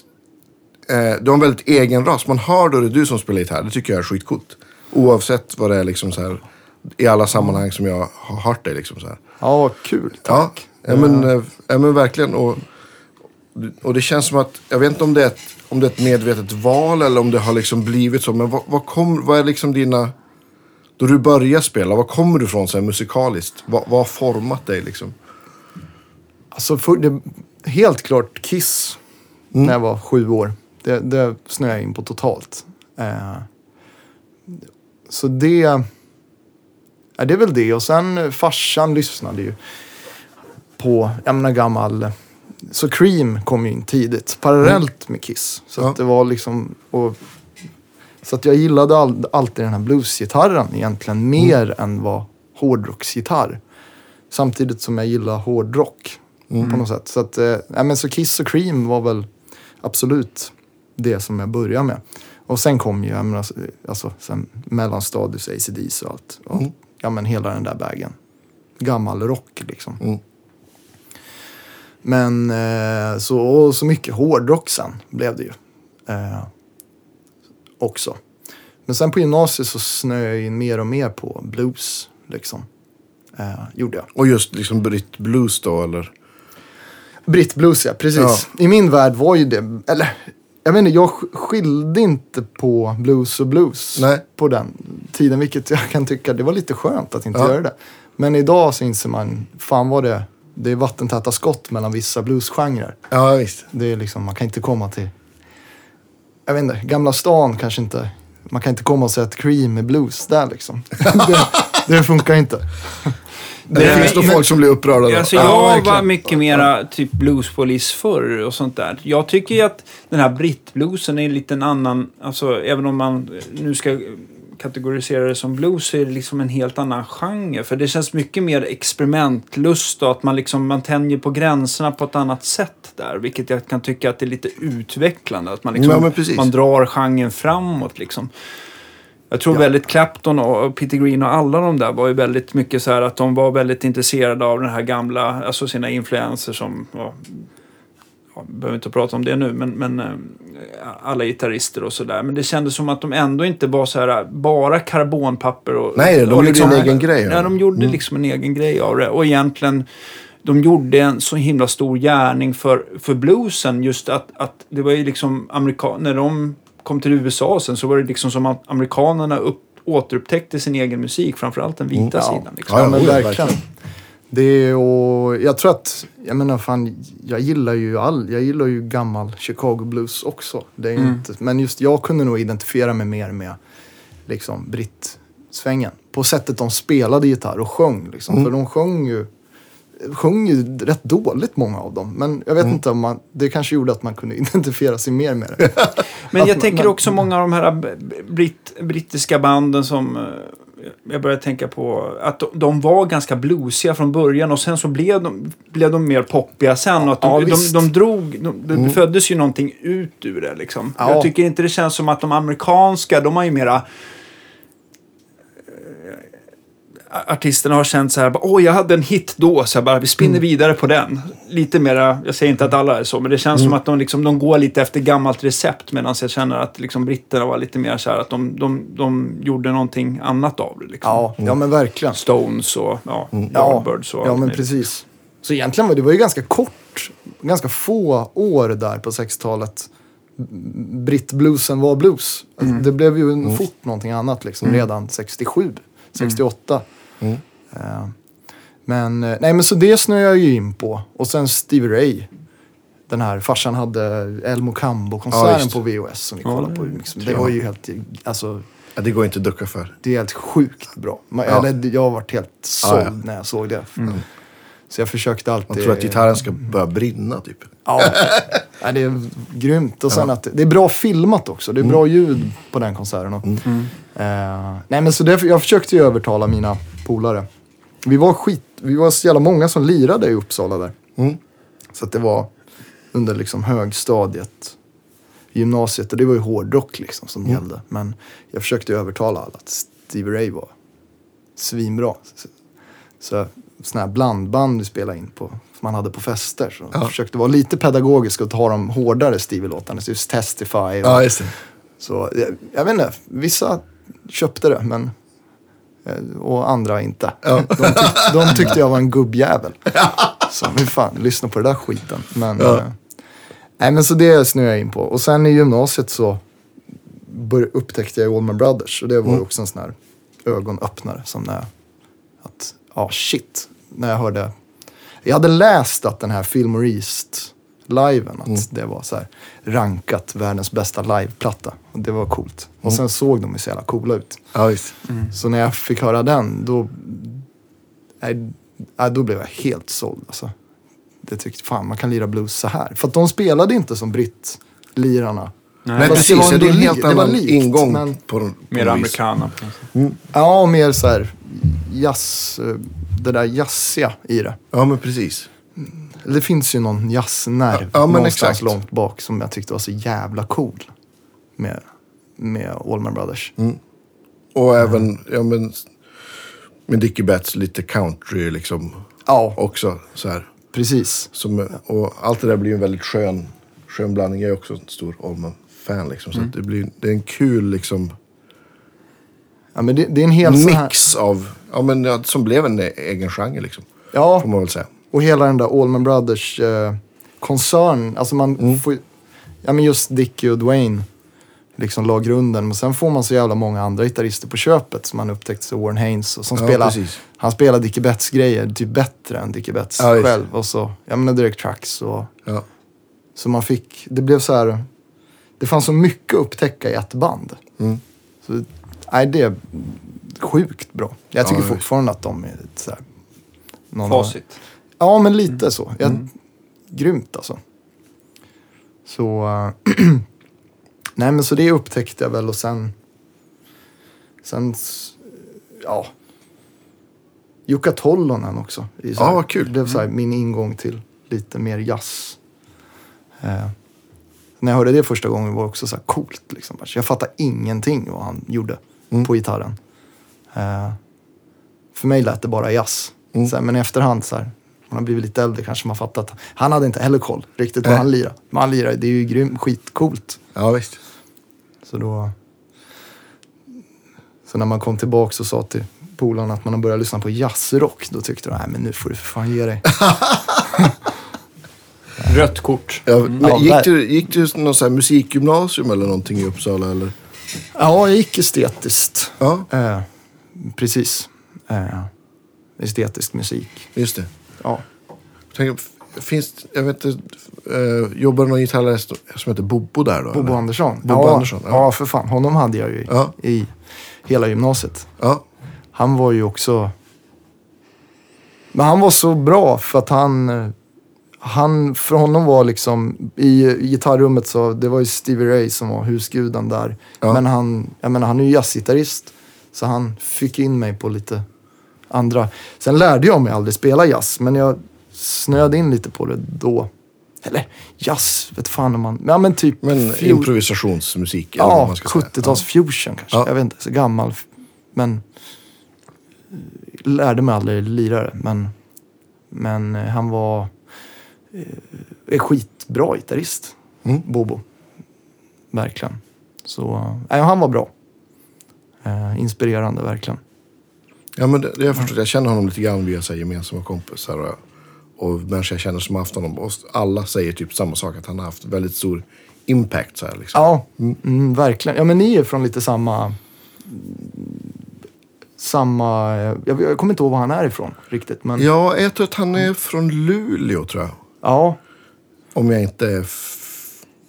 eh, du har en väldigt egen röst. Man hör då det är du som spelar gitarr. Det tycker jag är skitcoolt. Oavsett vad det är liksom så här, i alla sammanhang som jag har hört dig liksom så här.
Ja, kul. Tack.
Ja, ja, men, eh, ja, men verkligen. Och, och det känns som att, jag vet inte om det är ett, om det är ett medvetet val eller om det har liksom blivit så. Men vad, vad, kom, vad är liksom dina, då du börjar spela, vad kommer du ifrån så här musikaliskt? Vad, vad har format dig liksom?
Alltså, för, det, helt klart Kiss. När jag var sju år. Det, det snöade jag in på totalt. Eh, så det... Ja, det är väl det. Och sen farsan lyssnade ju på, jag menar gammal... Så Cream kom ju in tidigt, parallellt med Kiss. Så
Ja.
att det var liksom... Och, så att jag gillade all, alltid den här bluesgitarren egentligen mer än vad hårdrocksgitarr. Samtidigt som jag gillar hårdrock på något sätt. Så, att, eh, men så Kiss och Cream var väl absolut det som jag började med. Och sen kom ju, jag menar, alltså, sen mellanstadius, ACDC och allt. Och,
Mm.
Ja men hela den där vägen. Gammal rock liksom. Men eh, så, så mycket hårdrock sen blev det ju. Eh, också. Men sen på gymnasiet så snöade jag in mer och mer på blues. Liksom. Eh, gjorde jag.
Och just liksom Brit Blues då eller?
Brittblues ja, precis. I min värld var ju det, eller jag inte, jag sk- skilde inte på blues och blues
Nej.
på den tiden. Vilket jag kan tycka, det var lite skönt att inte
Ja.
göra det. Men idag så inser man, fan vad det, det är vattentäta skott mellan vissa bluesgenrer.
Ja visst.
Det är liksom, man kan inte komma till, jag vet inte, Gamla stan kanske inte, man kan inte komma och säga att Cream är blues där liksom. [LAUGHS] det, det funkar inte.
Det,
Det-
finns nog folk som blir upprörda då.
Alltså
Ja,
jag var
verkligen.
mycket mera typ bluespolis förr och sånt där. Jag tycker ju att den här brittbluesen är en liten annan, alltså även om man nu ska kategorisera det som blues så är det liksom en helt annan genre. För det känns mycket mer experimentlust och att man liksom, man tänjer på gränserna på ett annat sätt där. Vilket jag kan tycka att det är lite utvecklande. Att man liksom,
Ja,
man drar genren framåt liksom. Jag tror väldigt Clapton och Peter Green och alla de där var ju väldigt mycket så här att de var väldigt intresserade av den här gamla, alltså sina influenser som, ja, ja, behöver inte prata om det nu, men, men eh, alla gitarrister och sådär. Men det kändes som att de ändå inte var så här bara karbonpapper. Och,
Nej, de
och
gjorde en egen grej
Ja, de gjorde liksom en egen grej av det. Och egentligen, de gjorde en så himla stor gärning för, för bluesen. Just att, att det var ju liksom amerikan när de kom till USA sen så var det liksom som att amerikanerna upp, återupptäckte sin egen musik. Framförallt den vita
Ja.
sidan. Liksom.
Ja, men verkligen. Det är, och jag tror att, jag menar fan, jag gillar ju all, jag gillar ju gammal Chicago blues också. Det är
Mm.
inte, men just jag kunde nog identifiera mig mer med liksom brittsvängen. På sättet de spelade gitarr och sjöng liksom.
Mm.
För de sjöng ju, sjöng ju rätt dåligt många av dem. Men jag vet
Mm.
inte om man, det kanske gjorde att man kunde [LAUGHS] identifiera sig mer med det.
Men jag
man-
tänker också många av de här britt, brittiska banden som eh, jag börjar tänka på att de, de var ganska bluesiga från början och sen så blev de, blev de mer poppiga sen. Och att de,
Ja,
de, de drog, de, det
Mm.
föddes ju någonting ut ur det liksom.
Ja.
Jag tycker inte det känns som att de amerikanska, de har ju mera artisterna har känt så här, åh jag hade en hit då, så jag bara, vi spinner
Mm.
vidare på den. Lite mera, jag säger inte att alla är så, men det känns
Mm.
som att de, liksom, de går lite efter gammalt recept medan jag känner att liksom, britterna var lite mer så här att de, de, de gjorde någonting annat av det. Liksom.
Ja, ja men verkligen.
Stones och ja,
Ja,
Yardbirds
ja
allt
men precis. Så egentligen var det var ju ganska kort, ganska få år där på 60-talet. Brittbluesen var blues. Alltså, Det blev ju fort någonting annat liksom redan 67, 68.
Mm.
Eh, men, eh, nej men så det snöade jag ju in på. Och sen Stevie Ray. Den här farsan hade El Mocambo-konserten
Ja, just.
på VHS som vi
Ja,
kollade på.
det-
Liksom. Det var ju helt, alltså,
Ja, det går inte att ducka för.
det är helt sjukt bra. Man,
Ja.
eller, jag har varit helt såld
Ja, ja.
när jag såg det.
Mm.
Så jag försökte alltid...
Man tror att gitarren ska börja brinna typ.
Ja, ja det är grymt. Och sen att det är bra filmat också. Det är bra ljud på den konserten. Och,
Mm.
eh, nej men så därför, jag försökte ju övertala mina polare. Vi var skit, vi var så jävla många som lirade i Uppsala där.
Mm.
Så att det var under liksom högstadiet, gymnasiet och det var ju hårdrock liksom som gällde. Men jag försökte övertala alla att Stevie Ray var svinbra. Så, så sådana här blandband vi spelade in på, som man hade på fester. Så jag försökte vara lite pedagogisk och ta de hårdare Stevie-låtarna. Just Testify. Och,
Ja, just det.
så jag, jag vet inte, vissa köpte det men och andra inte. [LAUGHS] De, tyck, de tyckte jag var en gubbjävel. [LAUGHS] Så men fan, lyssna på det där skiten. Men,
Ja.
eh, nej, men så det snöade jag in på. Och sen i gymnasiet så bör, upptäckte jag Allman Brothers. Och det var
Mm.
också en sån här ögonöppnare. Som när att, ja shit, när jag hörde. Jag hade läst att den här Fillmore East liven, att
Mm.
det var så här rankat världens bästa liveplatta. Och det var coolt.
Mm.
Och sen såg de ju så jävla coola ut.
Ja, visst.
Så när jag fick höra den, då, nej, då blev jag helt såld. Alltså. Det tyckte, fan man kan lira blues så här. För att de spelade inte som britt-lirarna.
Nej,
det
precis.
var
det är en helt
var
annan
likt,
ingång
men-
på, på
Mer americana. sätt.
Ja, mer så här jazz, eh, det där jazziga i det.
Ja, men precis.
Det finns ju någon jazznerv
Ja, men
någonstans
exakt.
långt bak som jag tyckte var så jävla cool. Med, med Allman Brothers.
Och även, ja men, med Dickie Betts lite country liksom
Ja,
också så här.
precis.
Som, och allt det där blir en väldigt skön, skön blandning. Jag är också en stor Allman-fan liksom. Så att det, blir, det är en kul liksom
Ja, men det, det är en hel sån här...
mix av, ja men ja, som blev en egen genre liksom.
Ja,
Får man väl säga.
Och hela den där Allman Brothers eh, koncern. Alltså man
Mm.
får Ja men just Dickie och Dwayne liksom la grunden. Men sen får man så jävla många andra gitarrister på köpet som man upptäckte. Så Warren Haynes och som
Ja,
spelar.
precis.
Han spelar Dickie Betts grejer typ bättre än Dickie Betts
Ja,
själv. Och så, jag menar Derek Trucks och
Ja.
så man fick, det blev så här. Det fanns så mycket att upptäcka i ett band.
Mm.
Så, nej det är sjukt bra. Jag tycker
Ja,
fortfarande att de är så här,
Facit.
Ja, men lite så. Jag, Grymt alltså. Så... [CLEARS THROAT] nej, men så det upptäckte jag väl och sen... Sen... Ja. Jukka Tollonen också. i så
Ja,
här-
vad kul.
Det blev så här, min ingång till lite mer jazz. Eh, när jag hörde det första gången var det också så här coolt. Liksom. Jag fattade ingenting vad han gjorde
Mm.
på gitarren. Eh, för mig lät det bara jazz.
Mm.
Så här, men i efterhand så här, man har blivit lite äldre kanske man fattat. Han hade inte heller koll riktigt vad han lirade. Men han lirade, det är ju grymt, skitcoolt.
Ja, visst.
Så då... Så när man kom tillbaka och sa till polarna att man har börjat lyssna på jazzrock, då tyckte de, nej men nu får du för fan ge dig. [LAUGHS]
Rött kort.
Ja, men
Ja,
gick, du, gick du någon här musikgymnasium eller någonting i Uppsala? Eller?
Ja, jag gick estetiskt.
Ja,
Eh, precis. Eh, estetisk musik.
just det.
Ja.
Tänk, finns, jag vet inte, eh, jobbar någon gitarrist som heter Bobo där då?
Bobo
eller?
Andersson.
Bobo
ja,
Andersson, ja.
ja. för fan. Honom hade jag ju i,
Ja.
i hela gymnasiet.
Ja,
Han var ju också... Men han var så bra för att han... han för honom var liksom, i, i gitarrummet så, det var ju Stevie Ray som var husguden där.
Ja.
Men han, jag menar han är ju jazzgitarrist. Så han fick in mig på lite andra. Sen lärde jag mig aldrig spela jazz, men jag snöade in lite på det då. Eller jazz, vet fan om man... Ja men typ...
men improvisationsmusik.
Ja,
man ska säga.
70-tals fusion kanske.
Ja.
Jag vet inte, så gammal. Men eh, lärde mig aldrig lira det. Men, men eh, han var eh, en skitbra gitarrist,
Mm.
Bobo. Verkligen. Så eh, han var bra. Eh, inspirerande verkligen.
Ja, men det, det jag förstår. Jag känner honom lite grann via så här, gemensamma kompisar och, och människor jag känner som har haft honom. Och alla säger typ samma sak, att han har haft väldigt stor impact. Så här, liksom.
Ja, mm, verkligen. Ja, men ni är från lite samma... Samma... Jag, jag kommer inte ihåg var han är ifrån riktigt. Men
Ja, jag tror att han är från Luleå, tror jag.
ja
Om jag inte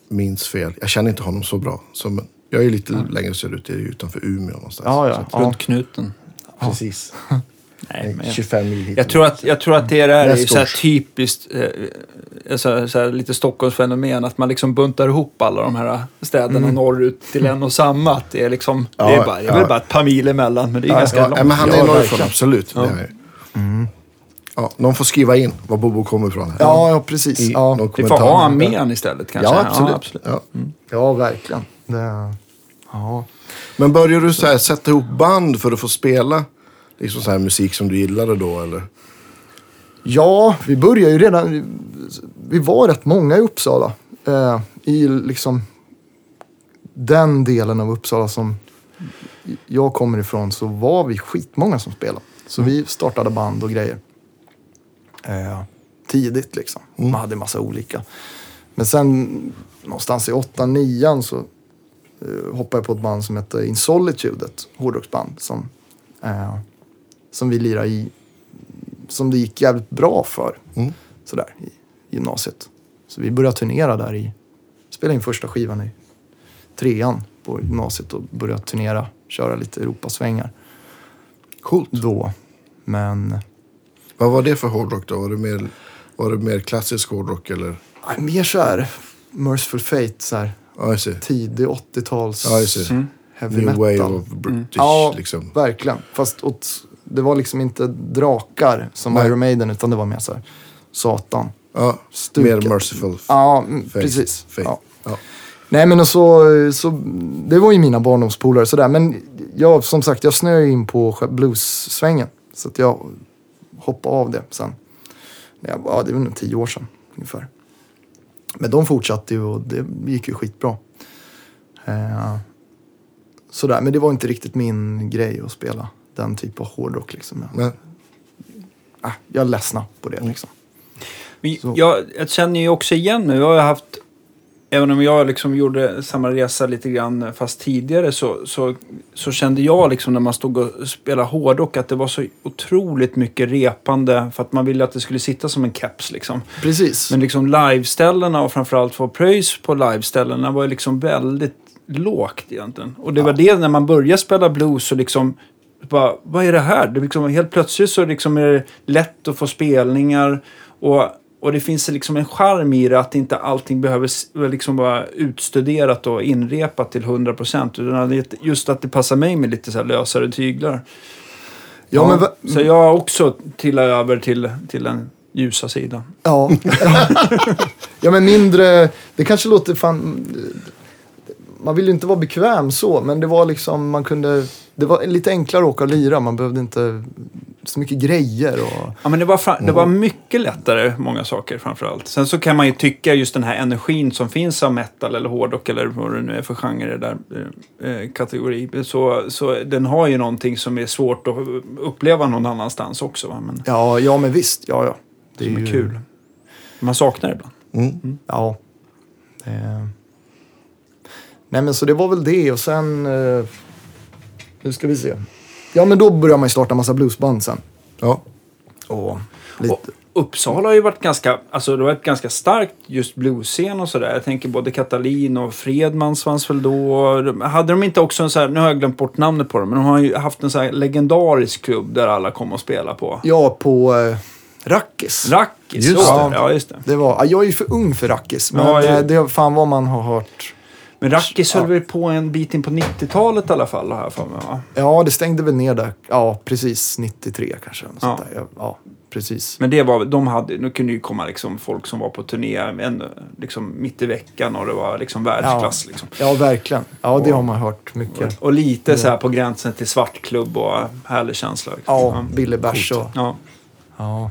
minns fel. Jag känner inte honom så bra. Så, men jag är lite längre söderut, utanför Umeå någonstans.
Ja, ja.
Så att-
Ja.
Runt knuten.
Precis. [LAUGHS]
Nej, men jag,
25 mil hit.
jag, tror att, jag tror att det där är så typiskt, eh, så här, så här, lite Stockholmsfenomen, att man liksom buntar ihop alla de här städerna norrut till en och samma. Att det är liksom, det är,
Ja,
bara, det är väl
ja.
bara ett par mil emellan, men det är
Ja,
ganska
Ja,
långt.
men han är
Ja,
norrifrån, absolut.
Ja.
Ju. Ja, någon får skriva in var Bobo kommer ifrån. här.
Ja, ja precis.
I
Ja,
Vi får ha han med istället kanske.
Ja, absolut.
absolut.
Ja.
ja verkligen. Det, ja.
Men började du så här, sätta ihop band för att få spela liksom så här musik som du gillade då? Eller?
ja, vi började ju redan... Vi var rätt många i Uppsala. Eh, I liksom den delen av Uppsala som jag kommer ifrån så var vi skitmånga som spelade. Så vi startade band och grejer. Eh, tidigt liksom. Man hade massa olika. Men sen någonstans i 8-9 så eh, hoppade jag på ett band som hette In Solitude, ett hårdrocksband som, eh, som vi lirade i, som det gick jävligt bra för.
Mm.
Sådär i gymnasiet. Så vi började turnera där i, spelade in första skivan i trean på gymnasiet och började turnera, köra lite Europasvängar
Coolt.
då. Men
Vad var det för hårdrock då? Var det mer, var det mer klassisk hårdrock eller?
nej, mer så här Merciful Fate, så här
Ja,
tidig 80-tals
Ja.
Mm.
heavy
New
metal.
wave of British
Ja,
liksom.
verkligen. Fast åt, det var liksom inte drakar som
Nej.
Iron Maiden utan det var mer så här Satan.
Ja,
Stuket.
mer merciful.
Ja, mm,
Faith.
precis.
Faith.
Ja.
Ja.
Nej men och så, så, det var ju mina barndomspolare sådär. Men jag, som sagt, jag snöade in på blues-svängen. Så att jag hoppade av det sen. När jag, ja, det var nog tio år sedan ungefär. Men de fortsatte ju och det gick ju skitbra. Eh, sådär, men det var inte riktigt min grej att spela den typen av hårdrock liksom. Jag,
Men,
ah, jag ledsnade på det liksom.
Men. Jag, jag känner ju också igen nu. Jag har haft, även om jag liksom gjorde samma resa lite grann fast tidigare så, så, så kände jag liksom när man stod och spelade hårdrock att det var så otroligt mycket repande för att man ville att det skulle sitta som en keps liksom.
Precis.
Men liksom liveställena och framförallt få pröjs på liveställena var liksom väldigt lågt egentligen. Och det var det när man började spela blues så liksom bara, vad är det här? Det liksom, helt plötsligt så liksom är det lätt att få spelningar och, och det finns liksom en charm i det att inte allting behöver liksom vara utstuderat och inrepat till 100 procent. Just att det passar mig med lite så lösare tyglar.
Ja, men va-
Så jag har också trillat över till, till den ljusa sidan.
Ja. ja, men mindre... Det kanske låter fan... Man vill ju inte vara bekväm så, men det var liksom... Man kunde det var lite enklare att åka och lira. Man behövde inte så mycket grejer. Och,
Ja, men det var, fra- det var mycket lättare, många saker framförallt. Sen så kan man ju tycka just den här energin som finns av metal eller hårdrock eller vad det nu är för genre det där eh, kategori. Så, så den har ju någonting som är svårt att uppleva någon annanstans också. Va? Men
ja, ja, men visst. Ja, ja. Det
som är kul. Man saknar det ibland.
Mm.
Ja. Eh. Nej men så det var väl det och sen... Eh, nu ska vi se. Ja men då började man ju starta massa bluesband sen.
Ja.
Och lite...
Och Uppsala har ju varit ganska, alltså det har varit ganska starkt just bluesscen och sådär. Jag tänker både Katalin och Fredmans fanns väl då. Hade de inte också en så här, nu har jag glömt bort namnet på dem, men de har ju haft en så här legendarisk klubb där alla kom och spelade på.
Ja, på eh, Rackis.
Rackis,
Just
det.
Ja, just det.
det var, ja, jag är ju för ung för Rackis, men
Ja,
eh, det är fan vad man har hört.
Men Rackis höll
Ja.
väl på en bit in på 90-talet i alla fall, jag för mig va?
Ja, det stängde väl ner där. Ja, precis. 93 kanske.
Ja.
Ja, ja, precis.
Men det var, de hade, nu kunde ju komma liksom folk som var på turné liksom mitt i veckan och det var liksom världsklass. Liksom.
Ja, verkligen. Ja, det har man hört mycket.
Och lite så här på gränsen till svartklubb och härlig känsla. Liksom.
Ja, Billy Bärs och...
Ja.
Ja.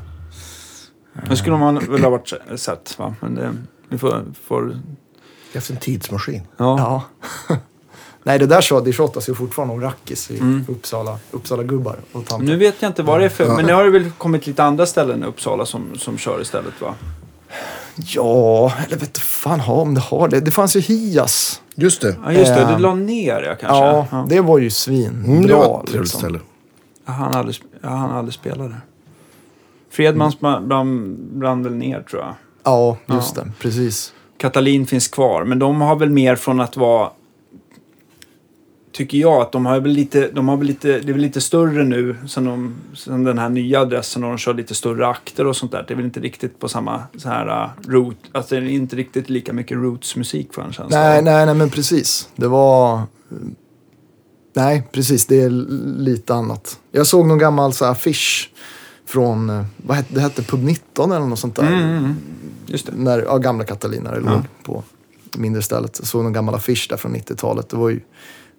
Det skulle man väl ha varit sett va? Men det, vi får... får
Det är en tidsmaskin.
ja.
Ja. [LAUGHS] Nej, det där så, det tjatas ju fortfarande om Rackis i Uppsala, Uppsala gubbar och tanter.
Nu vet jag inte vad det är för... Men nu har det väl kommit lite andra ställen i Uppsala som, som kör istället va?
Ja, eller vet du fan ha om det har det. Det fanns ju Hias.
Just det.
Ja just det,
Eh,
du la ner ja kanske.
Ja,
ja.
det var ju svin.
Mm, det var ett trevligt
liksom.
ställe.
Ja, han aldrig, ja, han aldrig spelade. Fredmans brann, brann, brann väl ner tror jag.
Ja, just
Ja.
det. Precis.
Katalin finns kvar, men de har väl mer från att vara... Tycker jag att de har väl lite, de har väl lite, det är väl lite större nu sen, de, sen den här nya adressen och de kör lite större akter och sånt där. Det är väl inte riktigt på samma så här uh, root, alltså det är inte riktigt lika mycket rootsmusik för en känsla.
Nej, nej, nej, men precis. Det var... Nej, precis. Det är lite annat. Jag såg någon gammal så här, affisch från, eh, vad hette det? hette Pub 19 eller något sånt där.
Mm, mm, just det.
När, ja, gamla Catalina det
Ja.
låg på mindre stället. Jag såg någon gammal affisch där från 90-talet. Det var ju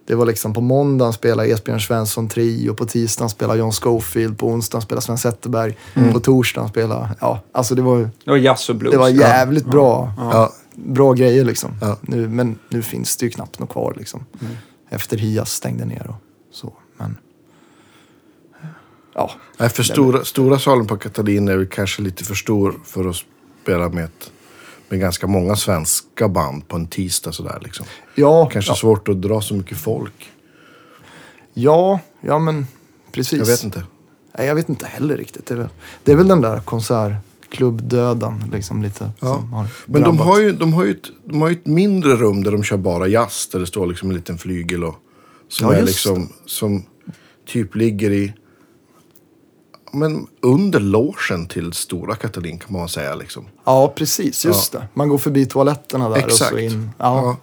det var liksom på måndagen spelade Esbjörn Svensson Trio, på tisdagen spelade John Schofield, på onsdagen spelade Sven Zetterberg, på torsdagen spelade, ja, alltså det var,
Det var jazz och blues.
det var jävligt bra,
Ja.
Ja.
bra grejer liksom.
Ja.
Nu, men nu finns det ju knappt något kvar liksom. Efter Hias stängde ner och ja,
Nej, för stora, stora salen på Katalin är väl kanske lite för stor för att spela med, ett, med ganska många svenska band på en tisdag sådär liksom.
ja,
Kanske
ja,
svårt att dra så mycket folk.
ja, ja men precis.
Jag vet inte.
Nej, jag vet inte heller riktigt. Det är väl, det är väl den där konsertklubbdöden liksom lite.
Ja. Men de har, ju, de, har ju ett, de har ju ett mindre rum där de kör bara jazz. Där det står liksom en liten flygel och som
Ja,
är liksom, som typ ligger i, men under logen till Stora Katalin kan man säga liksom.
Ja, precis. Just det. Man går förbi toaletterna där och
Exakt.
så in. Ja.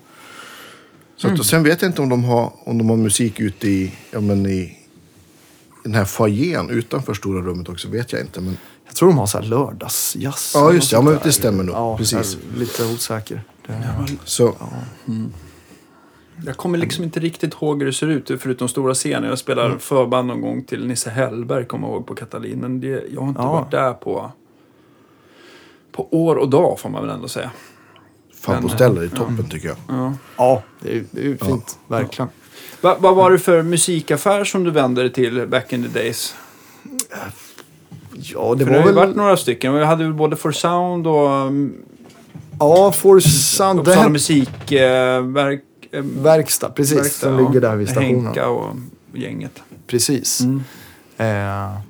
Så att, och sen vet jag inte om de har, om de har musik ute i, ja, men i den här foajén utanför stora rummet också. Vet jag inte. Men
Jag tror de har så här lördagsjazz.
Ja, just det. Ja, men det stämmer nog.
Ja,
Precis.
Lite osäker. Det...
så,
Jag kommer liksom inte riktigt ihåg hur det ser ut, förutom stora scener. Jag spelade
Mm.
förband någon gång till Nisse Hellberg, kommer jag ihåg, på Katalin. Men det, jag har inte
Ja.
varit där på, på år och dag, får man väl ändå säga.
favoställe i toppen tycker jag.
Ja.
Ja, det är, det är ju fint. Verkligen.
Va, vad var det för musikaffär som du vände dig till back in the days?
Ja, det
För det
var
har ju
väl...
varit några stycken. Vi hade väl både For Sound och um,
Ja, Force Sound. Det
Uppsala musikverk... Eh,
verkstad, precis.
verkstad,
som ligger där vid stationen.
Henka och gänget.
Precis.
Mm.
Eh,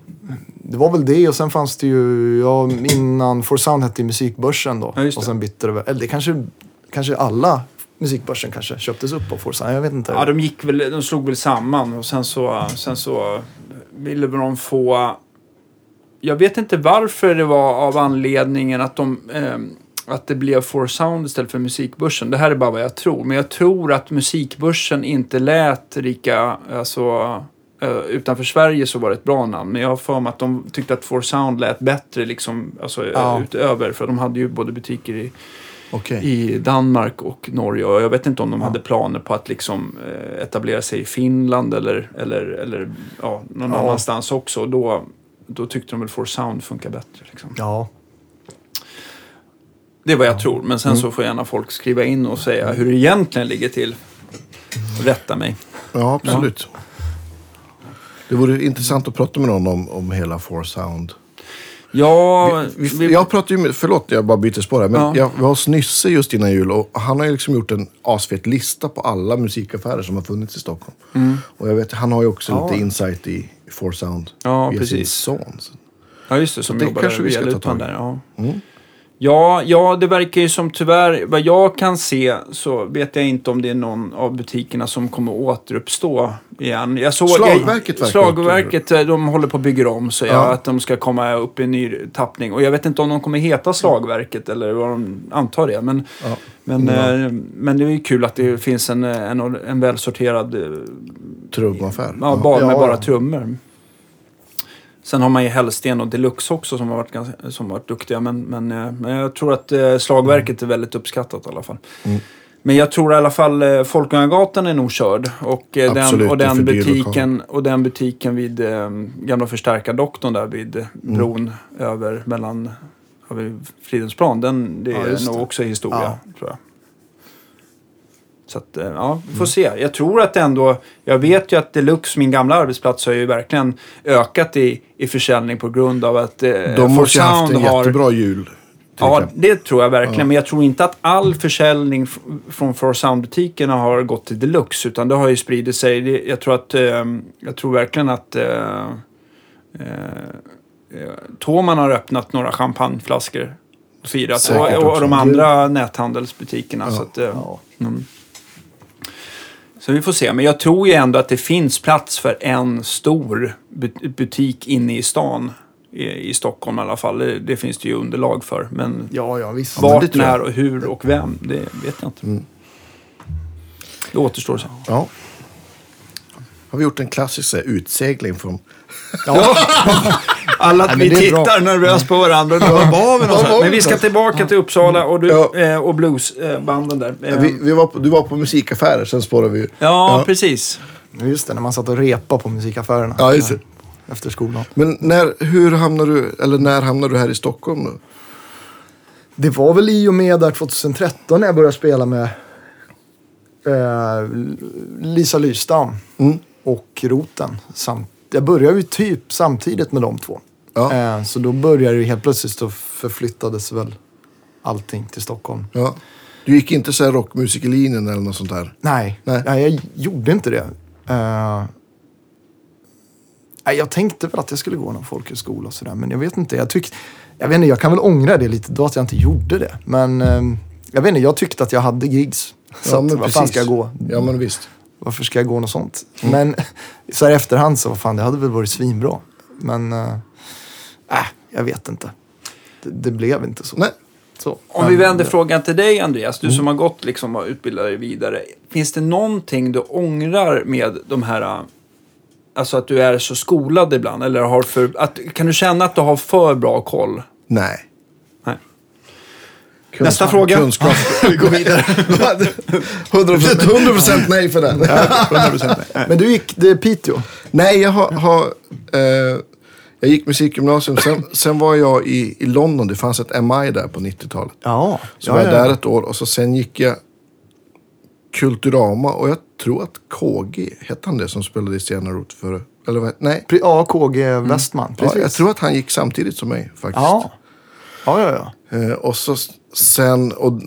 det var väl det och sen fanns det ju, ja, innan For Sound hette ju Musikbörsen då.
Ja,
och sen bytte det eller det kanske, kanske alla Musikbörsen kanske köptes upp av For Sound, jag vet inte.
Ja, de gick väl, de slog väl samman och sen så, sen så ville de få... Jag vet inte varför det var av anledningen att de... ehm, att det blev For Sound istället för Musikbörsen. Det här är bara vad jag tror. Men jag tror att Musikbörsen inte lät lika... Alltså, eh, utanför Sverige så var det ett bra namn. Men jag har för mig att de tyckte att For Sound lät bättre liksom, alltså,
Ja.
utöver. För de hade ju både butiker i,
Okej.
i Danmark och Norge. Och jag vet inte om de hade planer på att liksom eh, etablera sig i Finland eller, eller, eller ja, någon
Ja.
annanstans också. Och Då, då tyckte de väl For Sound funkar bättre. Liksom.
Ja.
Det är vad jag tror. Men sen så får gärna folk skriva in och säga hur det egentligen ligger till. Rätta mig.
Ja, absolut. Det vore intressant att prata med någon om, om hela Four Sound.
Ja,
Vi,
vi,
jag pratade ju med, förlåt jag bara byter spår här, men
Ja.
jag var hos Nysse just innan jul och han har ju liksom gjort en asfet lista på alla musikaffärer som har funnits i Stockholm. Och jag vet, han har ju också
Ja.
lite insight i Four Sound.
Ja,
via sin
precis.
son. Så-
ja, just det. Som
det
jobbar
kanske vi ska ta tag i.
där. Ja.
Mm.
Ja, ja, det verkar ju som tyvärr, vad jag kan se så vet jag inte om det är någon av butikerna som kommer återuppstå igen. Jag såg,
Slagverket verkar
Slagverket, de håller på att bygga om så
Ja.
jag, att de ska komma upp i en ny tappning. Och jag vet inte om de kommer heta Slagverket eller vad de antar det. Men,
Ja.
men, eh, men det är ju kul att det finns en, en, en välsorterad eh,
Trumaffär.
Ja, bara, med bara trummor. Sen har man ju Hellsten och Deluxe också som har varit, ganska, som har varit duktiga. Men, men, eh, men jag tror att eh, slagverket är väldigt uppskattat i alla fall.
Mm.
Men jag tror i alla fall eh, Folkungagatan är nog körd. Och, eh, den,
Absolut,
och, den butiken, och den butiken vid eh, gamla förstärkardoktorn där vid
Mm.
bron över mellan över Fridhemsplan. Den, det
Ja,
är nog
det.
också historia
Ja.
tror jag. Så att, eh, ja, vi får
Mm.
se. Jag tror att ändå, jag vet ju att Deluxe, min gamla arbetsplats, har ju verkligen ökat i, i försäljning på grund av att eh,
De måste ju ha haft en
har...
jättebra jul.
Ja, det tror jag verkligen.
Ja.
Men jag tror inte att all försäljning från For Sound-butikerna har gått till Deluxe. Utan det har ju spridit sig. Jag, tror att, eh, jag tror verkligen att eh, eh, eh, Toman har öppnat några champagneflaskor och firat. Och, och de andra näthandelsbutikerna.
Ja.
Så, att, eh,
Ja.
mm. Så vi får se. Men jag tror ju ändå att det finns plats för en stor bu- butik inne i stan. I, i Stockholm i alla fall. Det, det finns det ju underlag för. Men
Ja, ja, visst.
Ja,
vart,
jag.
när och hur och vem, det vet jag inte.
Mm.
Det återstår sen.
Ja. Har vi gjort en klassisk här, utsegling från...
Ja.
Alla
Nej,
vi tittar nervöst på varandra. Var var vi någonstans? Men vi ska tillbaka till Uppsala och, du,
Ja.
eh, och bluesbanden där. Eh,
Vi, vi var på, du var på musikaffärer, sen spårade vi ju.
ja,
Ja.
precis.
Just det, när man satt och repa på musikaffärerna.
Ja, just det.
Efter skolan.
Men när, hur hamnar du, eller när hamnar du här i Stockholm då?
Det var väl i och med där 2013 när jag började spela med eh, Lisa Lystam
Mm.
och Roten. Samt, jag började ju typ samtidigt med de två.
Ja.
Eh, så då började det helt plötsligt så förflyttades väl allting till Stockholm.
Ja. Du gick inte så här rockmusikerlinjen eller något sånt där?
Nej,
Nej.
nej. jag gjorde inte det. Eh, jag tänkte väl att jag skulle gå någon folkhögskola och sådär, men jag vet inte. Jag, tyck, jag vet inte, jag kan väl ångra det lite då att jag inte gjorde det. Men eh, jag vet inte, jag tyckte att jag hade gigs. [LAUGHS] Så att, vad fan ska jag gå?
Ja, men visst.
Varför ska jag gå något sånt? Men [LAUGHS] så här i efterhand så, vad fan, det hade väl varit svinbra. Men, äh, äh, jag vet inte. Det, det blev inte så.
Nej.
så.
Om vi vänder frågan till dig Andreas, du som har gått liksom och utbildat dig vidare. Finns det någonting du ångrar med de här, äh, alltså att du är så skolad ibland? Eller har för, att, kan du känna att du har för bra koll?
Nej. Kunskap-
Nästa fråga.
Kunskap. [LAUGHS] Vi går vidare. [LAUGHS] 100%, 100% nej för den.
Men du gick det Piteå?
Nej, jag har... har eh, jag gick musikgymnasium. Sen, sen var jag i, i London. Det fanns ett MI där på 90-talet.
Ja.
Så
ja,
var jag
ja.
där ett år och så sen gick jag Kulturama och jag tror att KG, hette han det som spelade i Stjärna Roth för Eller vad, nej.
Ja, KG Westman.
Ja,
Precis.
jag tror att han gick samtidigt som mig faktiskt.
Ja. Ja, ja, ja.
Eh, och så sen, och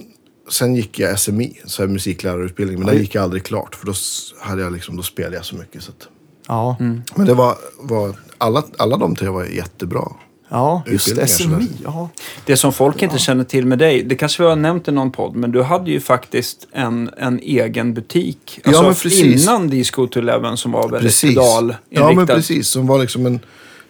sen gick jag SMI, så här musiklärarutbildning. Men
Oj.
den gick jag aldrig klart för då, hade jag liksom, då spelade jag så mycket. Så att,
Ja,
men det var, var alla, alla de tre var jättebra.
ja just SMI. Ja.
Det som folk inte känner till med dig, det kanske vi har nämnt i någon podd, men du hade ju faktiskt en, en egen butik.
Ja,
Alltså
men precis.
innan Disco to Eleven som var väldigt
Precis.
pedalinriktad.
Ja, men precis. Som var liksom en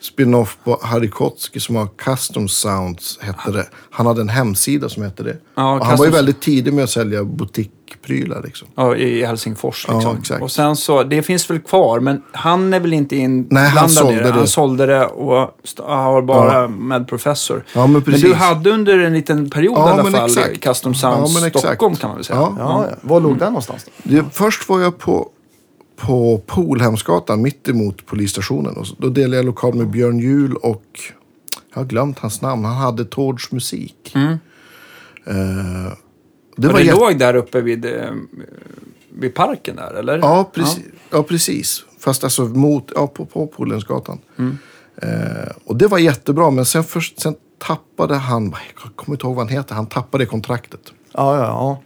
spin-off på Harry Kotsky som har Custom Sounds, hette det. Han hade en hemsida som hette det.
Ja,
och han var ju väldigt tidig med att sälja butikprylar liksom.
Ja, i Helsingfors
Ja,
liksom.
exakt.
och sen så, det finns väl kvar, men han är väl inte inblandad
Nej, han sålde
i det. Han sålde det och har bara med professor.
Ja, men precis.
du hade under en liten period
Ja,
i alla
men
fall
exakt.
Custom Sounds
Ja, men.
Stockholm kan man väl säga.
Ja.
Ja, ja. Var låg den någonstans då?
Det, först var jag på, på Polhemsgatan mitt emot polisstationen. Och då delade jag lokal med Björn Juhl och jag har glömt hans namn. Han hade Tårds musik.
Mm.
Eh, det
Det,
var
och det
jätte...
låg där uppe vid, eh, vid parken där, eller?
Ja, precis. Ja. precis. Fast alltså mot, ja, på, på Polhemsgatan.
Mm.
Eh, och det var jättebra. Men sen, först, sen tappade han, jag kommer inte ihåg vad han heter, han tappade kontraktet.
Ja, ja, ja.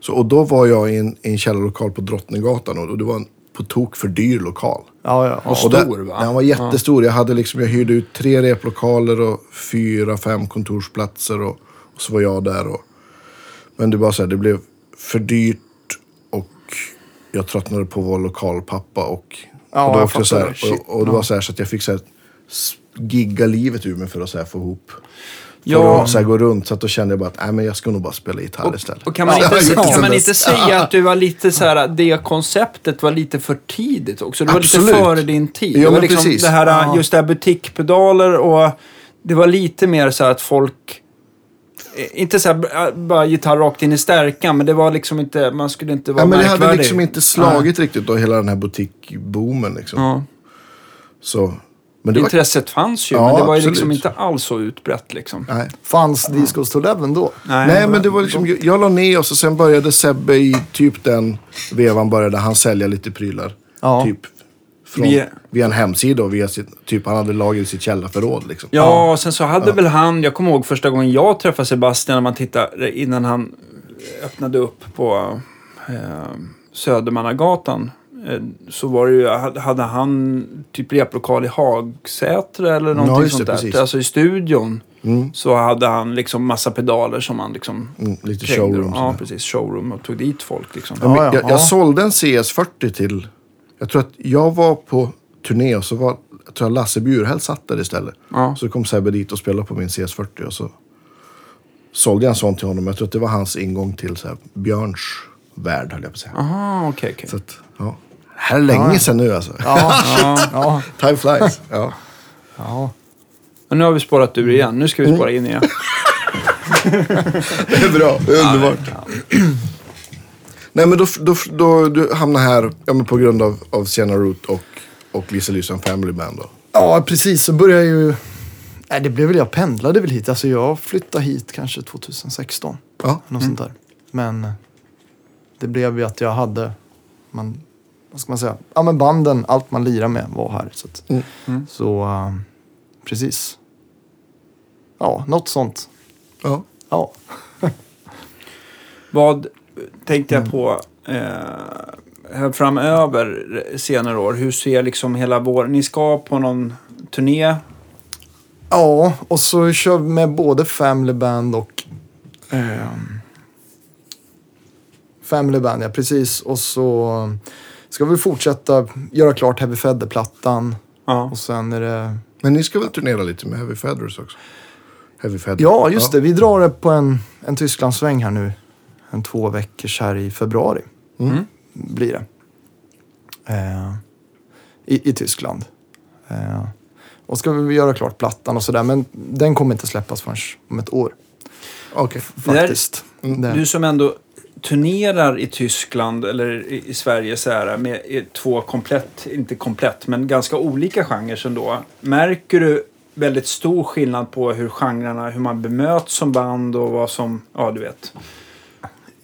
Så, och då var jag i en, i en källarlokal på Drottninggatan och, och det var en på tok för dyr lokal.
Ja, ja, ja.
Och
Och där-
stor, va?
Den var jättestor. Jag, hade liksom, jag hyrde ut tre replokaler och fyra, fem kontorsplatser. Och, och så var jag där. Och, men det var så här, det blev för dyrt och jag tröttnade på att vara lokalpappa. Och,
Ja,
och, då
jag
också så här, och, och det var så här så att jag fick så här, gigga livet ur mig för att så här, få ihop. För
Ja.
att så här, gå runt. Så att då kände jag bara att nej, men jag ska nog bara spela gitarr istället.
Och kan man,
Ja,
inte,
det
kan man inte säga att du var lite så här, det konceptet var lite för tidigt också? Du var
Absolut.
lite före din tid.
Ja,
det var
men
liksom
precis.
det här,
Ja.
just det här butikpedaler och det var lite mer så här att folk eh, inte så här, äh, bara gitarr rakt in i stärkan, men det var liksom inte, man skulle inte vara
Ja, men det hade liksom inte slagit riktigt då, hela den här butikboomen. Liksom.
Ja.
Så, men det var,
Intresset fanns ju,
Ja,
men det var ju liksom inte alls så utbrett liksom.
nej.
Fanns Discos to Eleven då?
nej, men det var liksom, jag, jag la ner och så sen började Sebbe i typ den vevan började han sälja lite prylar.
Ja.
Typ från,
Via-
via, en hemsida och via sitt, typ han hade lager i sitt källarförråd liksom.
Ja, och sen så hade väl han, jag kommer ihåg första gången jag träffade Sebastian när man tittade innan han öppnade upp på eh, Södermannagatan. Eh, så var det ju, hade han typ replokal i Hagsätra eller någonting
det,
sånt där.
precis.
Alltså i studion
Mm.
så hade han liksom massa pedaler som han liksom
Mm, lite
krängde.
showroom.
Ja, precis. Showroom och tog dit folk liksom.
Ja,
Ja, ja,
jag,
ja.
jag sålde en CS40 till, jag tror att jag var på turné och så var, jag tror att Lasse Bjurhäll satt där istället.
Ja.
Så kom Sebbe dit och spelade på min CS40 och så sålde jag en sån till honom. Jag tror att det var hans ingång till så här, Björns värld höll jag på att säga.
Aha, okej, okej.
Så att, ja. Här är länge sedan nu alltså.
Ja, ja, [LAUGHS]
Time flies. Ja.
ja.
Men nu har vi spårat ur igen. Nu ska vi spåra in igen. [LAUGHS]
Det är bra. Det är underbart. Nej men då, då, då du hamnar här ja, men på grund av, av Sienna Root och, och Lisa Lysson Family Band då.
Ja, precis. Så började jag ju... Nej, det blev väl jag pendlade väl hit. Alltså jag flyttade hit kanske 2016.
Ja.
Något sånt där. Men det blev ju att jag hade... Man, vad ska man säga? Ja, men banden, allt man lirar med var här. Så, att,
Mm.
Mm.
så eh, precis. Ja, något sånt.
Ja.
Ja. [LAUGHS]
Vad tänkte jag på eh, här framöver senare år? Hur ser liksom hela vår... Ni ska på någon turné.
Ja, och så kör vi med både Family Band och... ehm, family Band, ja precis. Och så ska vi fortsätta göra klart Heavy Feather-plattan.
Ja.
Och sen är det...
Men ni ska väl turnera lite med Heavy Feathers också? Heavy Feather.
Ja, just det. Vi drar det på en, en Tysklandssväng här nu. En två veckors här i februari
Mm.
blir det. Eh, i, I Tyskland. Eh, och ska vi göra klart plattan och sådär. Men den kommer inte släppas förrän om ett år.
Okej.
Faktiskt. Det-
Du som ändå turnerar i Tyskland eller i Sverige så här, med två komplett, inte komplett, men ganska olika genrer ändå. Märker du väldigt stor skillnad på hur genrerna, hur man bemöts som band och vad som, ja du vet.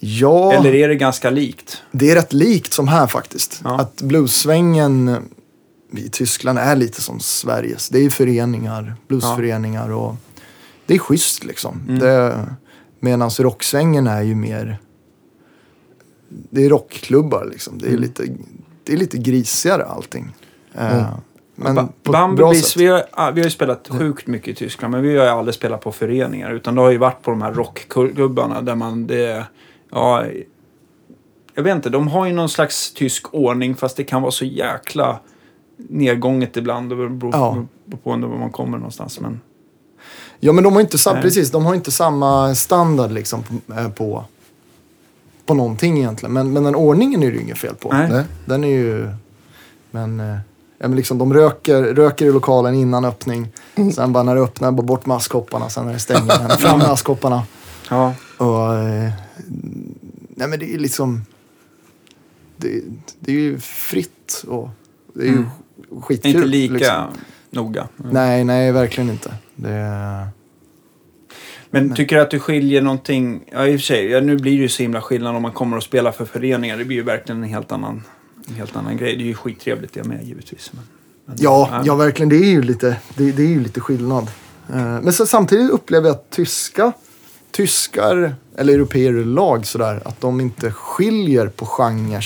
Ja,
Eller är det ganska likt?
det är rätt likt som här faktiskt.
Ja.
Att bluessvängen i Tyskland är lite som Sveriges. Det är föreningar, bluesföreningar och det är schysst liksom.
Mm.
Det, Medan rocksvängen är ju mer, det är rockklubbar liksom. Det är,
Mm.
lite, det är lite grisigare allting. Eh, Men
Ba-
sätt.
vi har, ah, vi har ju spelat sjukt mycket i Tyskland, men vi har ju aldrig spelat på föreningar. Utan det har ju varit på de här rockklubbarna där man, det, ja, jag vet inte, de har ju någon slags tysk ordning fast det kan vara så jäkla nedgånget ibland. Det beror,
Ja.
på var man kommer någonstans. Men,
Ja, men de har inte, sam- precis, de har inte samma standard liksom på, eh, på, på någonting egentligen. Men, men den ordningen är det ju inget fel på.
nej.
Den är ju... Men, eh, ja, men liksom, de röker, röker i lokalen innan öppning. Sen bara när det öppnar, bara bort med askhopparna. Sen när det stänger, fram med askhopparna.
Ja.
Och, eh, nej men det är liksom... Det, det är ju fritt och det är ju
Mm.
skitkul.
Inte lika
liksom.
noga.
Nej, nej, verkligen inte. Det är...
Men tycker du att du skiljer någonting? Ja, i och för sig. Ja, nu blir det ju så himla skillnad om man kommer och spelar för föreningar. Det blir ju verkligen en helt annan, en helt annan grej. Det är ju skittrevligt det med givetvis. Men, men,
Ja, ja, verkligen. Det är ju lite, det, det är ju lite skillnad. Eh, Men så, samtidigt upplever jag att tyska, tyskar, eller europeer lag sådär, att de inte skiljer på genrer.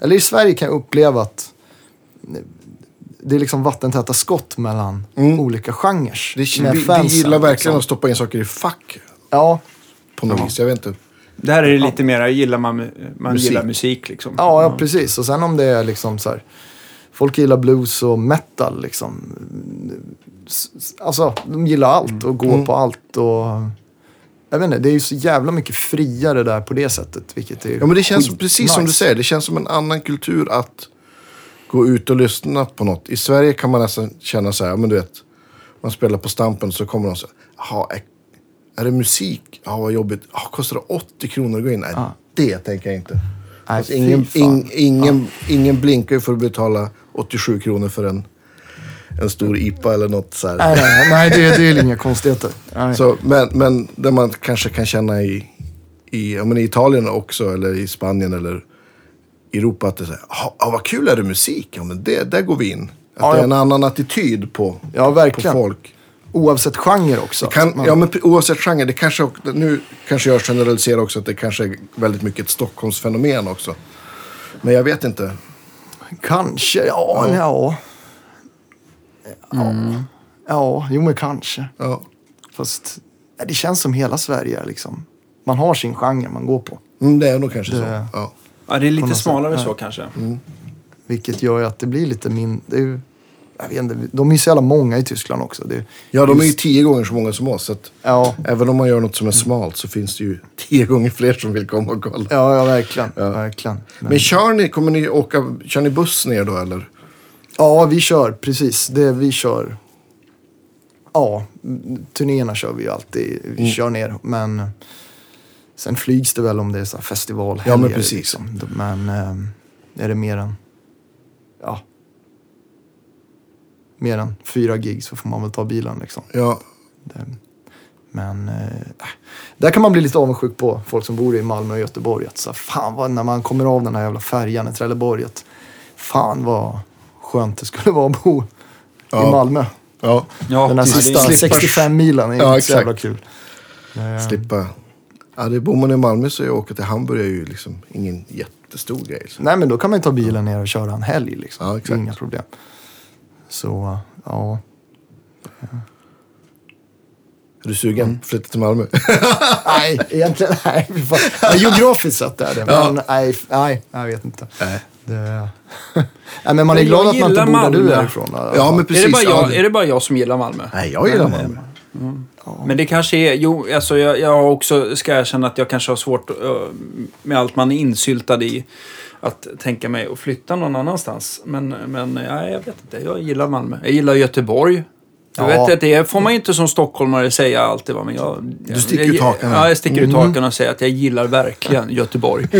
Eller i Sverige kan jag uppleva att det är liksom vattentäta skott mellan
Mm.
olika genrer.
Det,
med
vi, vi
fansen,
gillar verkligen
liksom.
att stoppa in saker i fack
Ja,
på något vis. Jag vet inte.
Där är det lite mer, gillar man, man
Musik.
gillar musik liksom.
Ja, ja, precis. Och sen om det är liksom så här. Folk gillar blues och metal liksom. S- s- Alltså, de gillar allt och går
Mm.
på allt. Och, jag vet inte, det är ju så jävla mycket friare där på det sättet. Vilket är
Ja, men det känns som, precis som du säger. Det känns som en annan kultur att gå ut och lyssna på något. I Sverige kan man nästan känna så här, men du vet, man spelar på Stampen så kommer de så här, jaha, är, är det musik? Ja, vad jobbigt. Ja, kostar det 80 kronor att gå in? Nej,
Ja.
det tänker jag inte.
Nej, fy
ingen, ing, ingen, ingen blinkar ju för att betala 87 kronor för en, en stor IPA eller något så här.
Nej, nej, nej det, det är inga konstigheter. [LAUGHS] Nej.
Så, men, men där man kanske kan känna i, i, ja, men i Italien också, eller i Spanien eller i Europa att det är så här, "Ja, ja, vad kul är det musik? Ja, men det, där går vi in. Att
Ja,
det är
ja.
en annan attityd på,
Ja,
på
verkligen.
folk.
Oavsett genre också.
Kan,
Man-
ja, men oavsett genre, det kanske, nu kanske jag generaliserar också att det kanske är väldigt mycket ett Stockholmsfenomen också. Men jag vet inte.
Kanske, ja, ja. Ja, ja jo men kanske.
Ja.
Fast det känns som hela Sverige liksom. Man har sin genre man går på.
Mm, det är nog kanske så.
Det-
Ja.
Ja, det är lite smalare
sätt,
så kanske.
Vilket gör ju att det blir lite min... Det är ju, jag vet inte, de är ju så jävla många i Tyskland också. Det,
ja, de är ju tio gånger så många som oss. Så att
Ja,
även om man gör något som är smalt så finns det ju [LAUGHS] tio gånger fler som vill komma och kolla.
ja, ja verkligen.
Ja.
verkligen. Men,
Men kör ni, kommer ni åka, kör ni buss ner då eller?
ja, vi kör precis. Det vi kör. Ja, turnéerna kör vi ju alltid. Vi
Mm.
kör ner. Men sen flygs det väl om det är så här festival.
Ja, men precis.
Liksom. Men ehm, är det mer än... Ja. Mer än fyra gig så får man väl ta bilen liksom.
Ja,
Det, men eh, där kan man bli lite avundsjuk på folk som bor i Malmö och Göteborg. Att så, fan vad, när man kommer av den här jävla färjan i Trelleborg. Att, fan vad skönt det skulle [LAUGHS] vara att bo
Ja.
i Malmö.
ja.
Ja,
Den här
ja,
sista
slippa-
65 milen är
Ja,
inte så jävla kul. Eh,
slippa. Ja, det bor man i Malmö så är jag åka till Hamburg är ju liksom ingen jättestor grej. Så.
Nej men då kan man ju ta bilen ner och köra en helg liksom.
Ja, exakt.
Inga problem. Så, ja.
Är du sugen?
Mm.
Flytta till Malmö? [LAUGHS]
Nej, egentligen nej. Men geografiskt sett är det.
Ja.
Men nej, nej, jag vet inte.
Nej.
Det... [LAUGHS] nej, men man är
Men
glad att man inte bor där du
Malmö.
är ifrån.
Ja, men precis.
är, det bara jag,
ja.
är det bara jag som gillar Malmö?
Nej, jag gillar
Nej,
Malmö.
Men det kanske är, jo, alltså jag, jag har också, ska erkänna att jag kanske har svårt eh, med allt man är insyltad i. Att tänka mig att flytta någon annanstans. Men, men ja, jag vet inte, jag gillar Malmö. Jag gillar Göteborg. Jag
Ja.
vet att det får man ju inte som stockholmare säga alltid men jag...
Du sticker
jag,
ut hakan.
Ja, jag sticker
Mm.
ut hakan och säger att jag gillar verkligen Göteborg. [LAUGHS]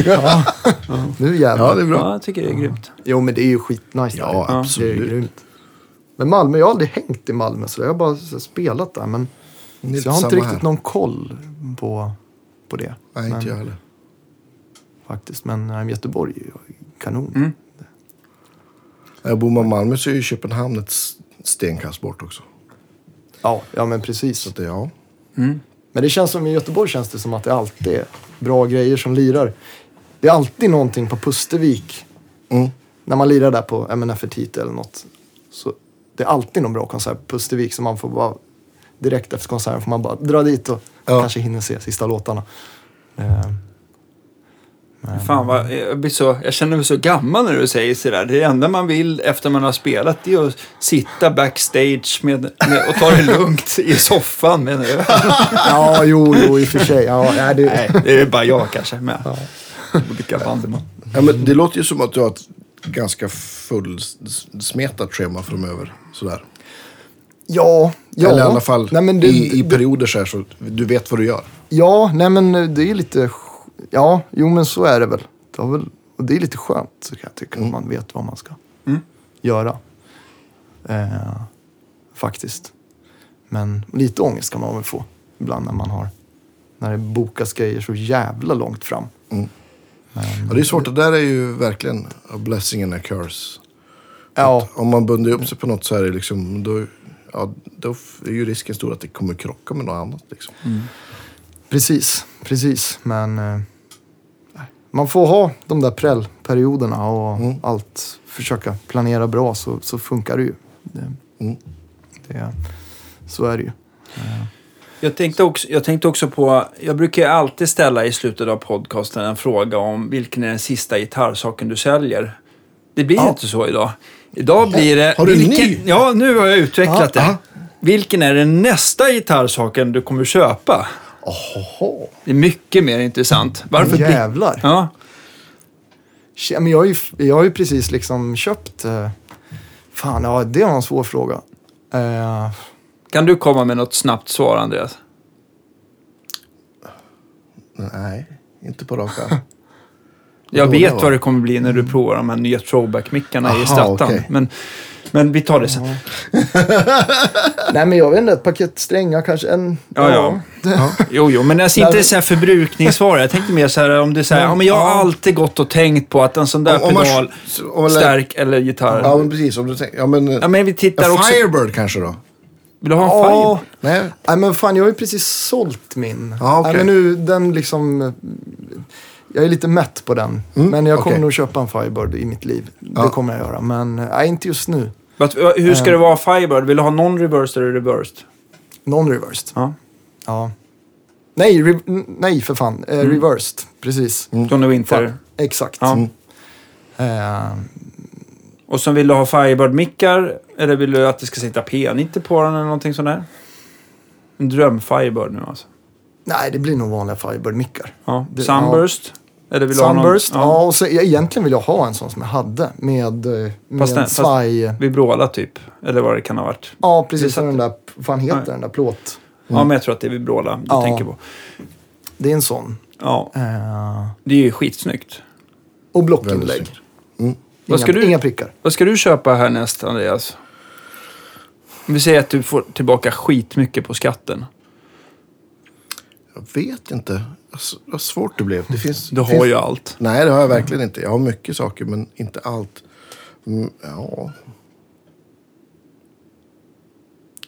Nu jävlar.
Ja, det är bra.
Ja, jag tycker det är grymt.
Jo, men det är ju skitnice
Ja,
där. Det är
absolut.
Men Malmö, jag har aldrig hängt i Malmö så jag har bara så spelat där. Men så jag har inte riktigt
här.
någon koll på, på det.
Nej,
men,
inte jag heller.
Faktiskt. Men Göteborg är ju kanon.
Mm.
Jag bor man i Malmö så är ju Köpenhamn ett stenkast bort också.
Ja, ja, men precis.
Så det, ja.
Mm.
Men det känns som i Göteborg känns det som att det alltid är bra grejer som lirar. Det är alltid någonting på Pustervik.
Mm.
När man lirar där på MNF Tite eller något. Så det är alltid någon bra konsert på Pustervik som man får bara direkt efter konserten får man bara dra dit och
Ja.
kanske hinner se sista låtarna. Eh,
Fan vad, jag, blir så, jag känner mig så gammal när du säger sådär. Det enda man vill efter man har spelat det är att sitta backstage med, med, och ta det lugnt i soffan med en öl. [LAUGHS]
Ja, jo, jo, i och för sig. Ja, nej, det,
Nej, det är bara jag kanske med. Olika band man.
Ja, men det låter ju som att du har ett ganska fullsmetat schema framöver. Sådär.
ja, ja.
Eller i alla fall
nej, men det,
i, i perioder så här så du vet vad du gör.
Ja, nej men det är lite... Ja, jo men så är det väl. Det, väl, och det är lite skönt, så kan jag tycka, att man vet vad man ska göra. Eh, faktiskt. Men lite ångest kan man väl få ibland när man har... När det bokas grejer så jävla långt fram.
Mm.
Men,
Ja, det är svårt. Det där är ju verkligen a blessing and a curse.
Ja,
Om man binder upp sig på något så här, liksom, då, ja, då är ju risken stor att det kommer krocka med något annat. Liksom.
precis. Precis. Men eh, man får ha de där prällperioderna och
Mm.
allt. Försöka planera bra så, så funkar det ju. Det,
Mm.
det, så är det ju.
Jag tänkte, också, jag tänkte också på, jag brukar alltid ställa i slutet av podcasten en fråga om vilken är den sista gitarrsaken du säljer. Det blir
Ja.
inte så idag. Idag blir det...
Har du en
vilken,
ny?
Ja, nu har jag utvecklat
Ja,
det.
ja.
Vilken är den nästa gitarrsaken du kommer köpa?
Ohoho.
Det är mycket mer intressant. Varför? blir-
Jävlar.
Ja.
Men jag har ju, jag har ju precis liksom köpt... Eh, fan, ja, det var en svår fråga. Eh,
Kan du komma med något snabbt svar, Andreas?
Nej, inte på rak arm. [LAUGHS]
Jag vet vad det kommer bli när du provar de här nya throwback-mickarna i
Aha,
Strattan.
okej.
Men, men vi tar det sen. [LAUGHS]
nej, men jag vet inte. Ett paket strängar kanske. En,
Ja, ja.
Det,
Jo, jo, men alltså inte så här förbrukningsvara. Jag tänkte mer så här om det är så här, ja men jag har
Ja.
alltid gått och tänkt på att en sån där
Om- man-
pedal,
om man
stärk eller gitarr.
Ja, men precis. Om du tänker, ja, men,
Ja, men vi tittar också.
Firebird kanske då?
Vill du ha en
ja,
Firebird?
Nej,
nej, men fan, jag har ju precis sålt min.
Ja, okej.
nej, men nu, den liksom... eh, Jag är lite mätt på den.
Mm,
men jag kommer
okej.
nog köpa en Firebird i mitt liv.
Ja.
Det kommer jag göra. Men eh, nej, inte just nu.
Vad- Hur ska det vara Firebird? Vill du ha non-reversed eller reversed?
Non-reversed.
Ja.
Ja. Nej, re, nej för fan. Eh, Reversed. Precis.
Tony Winter.
Fan, Exakt.
Ja.
Mm.
Eh,
Och så vill du ha Firebird-mickar? Eller vill du att det ska sitta P90 på den eller någonting sånt där? En dröm Firebird nu alltså.
nej, det blir nog vanliga Firebird-mickar.
Ja.
Det-
Sunburst? Eller vill du ha någon-
Sunburst, ja. och så, ja, egentligen vill jag ha en sån som jag hade med, eh, med
Fast fast-
svaj.
Vibrola typ. Eller vad det kan ha varit.
Ja, precis. Den där, vad fan heter
Nej.
den där plåt?
Ja, men jag tror att det är Vibrola du
Ja.
tänker på.
Det är en sån.
Ja,
Eh,
det är ju skitsnyggt.
och blockinlägg.
Mm.
Vad
Inga,
ska du-
inga prickar.
Vad ska du köpa härnäst, Andreas? Vi säger att du får tillbaka skitmycket på skatten.
Jag vet inte. Alltså, Vad svårt det blev. Det [LAUGHS] finns,
Du
det
har
finns,
ju allt.
Nej, det har jag verkligen inte. Jag har mycket saker, men inte allt. Mm, ja.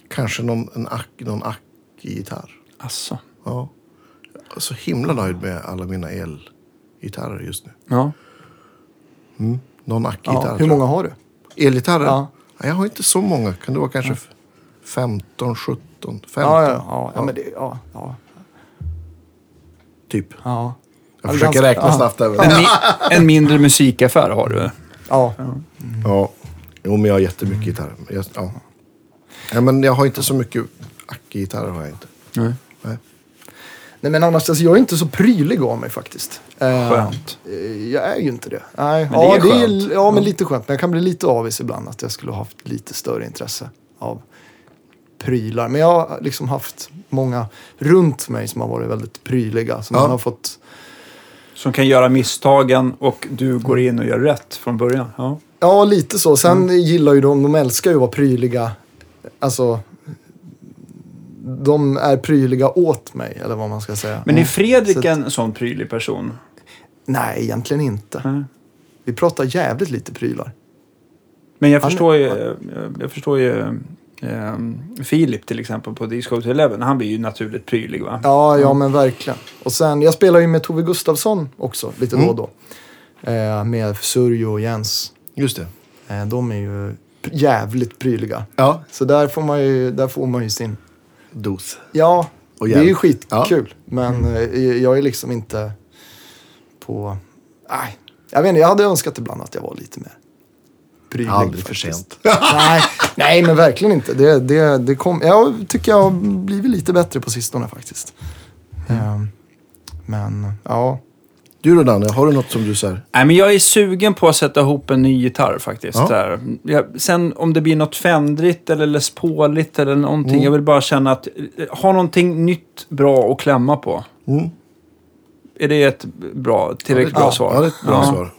Kanske någon, en ack, någon ack-gitarr.
Asså.
Ja. Jag är så himla nöjd med alla mina elgitarrer just nu.
Ja.
Någon ack-gitarr.
Ja, hur många har du?
Elgitarrer?
Ja.
Nej, Jag har inte så många. Kan det vara kanske 15, 17, 15
Ja, ja, ja, ja, men det, ja, ja,
typ.
ja.
Jag
Ja,
försöker
ganska-
räkna snabbt där.
En, mi [LAUGHS] en mindre musikaffär har du.
ja.
Ja. Jo, men jag har jättemycket gitarrer. Jag, ja. ja, men jag har inte så mycket ack-gitarrer har jag inte.
Nej.
Nej.
Men annars, alltså, jag är inte så prylig av mig faktiskt. Eh,
Skönt.
eh, Jag är ju inte det. Nej,
Men det
ja,
är
det
skönt.
är, ja, men lite skönt. Men jag kan bli lite avis ibland att jag skulle ha haft lite större intresse av prylar. Men jag har liksom haft många runt mig som har varit väldigt pryliga. Som
Ja.
man har fått...
Som kan göra misstagen och du går in och gör rätt från början. Ja.
Ja, lite så. Sen
Mm.
gillar ju de, de älskar ju att vara pryliga. Alltså, de är pryliga åt mig, eller vad man ska säga.
Men är Fredrik
Så
en sån prydlig person?
Nej, egentligen inte.
Nej.
Vi pratar jävligt lite prylar.
Men jag
Han-
förstår ju, jag förstår ju eh, Filip till exempel på Disco to Eleven. Han blir ju naturligt prydlig va?
Ja, ja men verkligen. Och sen, jag spelar ju med Tove Gustafsson också, lite
Mm.
då och då. Eh, med Surjo och Jens.
Just det.
Eh, de är ju jävligt pryliga.
Ja.
Så där får man ju, där får man ju sin...
Dos.
Ja,
Och
det är ju skitkul. Men eh, jag är liksom inte på Nej, jag vet inte, jag hade önskat ibland att jag var lite mer prydlig.
Aldrig för sent. [LAUGHS]
nej, nej, men verkligen inte. Det, det, det kom, jag tycker jag har blivit lite bättre på sistone faktiskt. Ehm, men ja,
Du då Danne, har du något som du säger?
Nej, men jag är sugen på att sätta ihop en ny gitarr faktiskt.
Ja.
Där. Jag, sen om det blir något Fendrigt eller Les Pauligt eller någonting.
Mm.
Jag vill bara känna att eh, ha någonting nytt bra att klämma på.
Mm.
Är det ett bra, tillräckligt bra svar?
Ja, det är ett bra
Ja.
svar.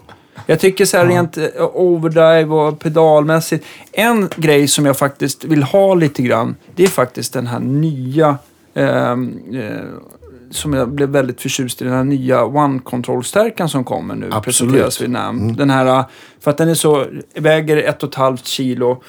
Jag tycker så här rent eh, overdrive och pedalmässigt. En grej som jag faktiskt vill ha lite grann. Det är faktiskt den här nya. ehm, eh, som jag blev väldigt förtjust i. Den här nya One Control-stärkan som kommer nu.
Absolut.
Presenteras vid NAMM. Den här, för att den är så, väger ett och ett halvt kilo.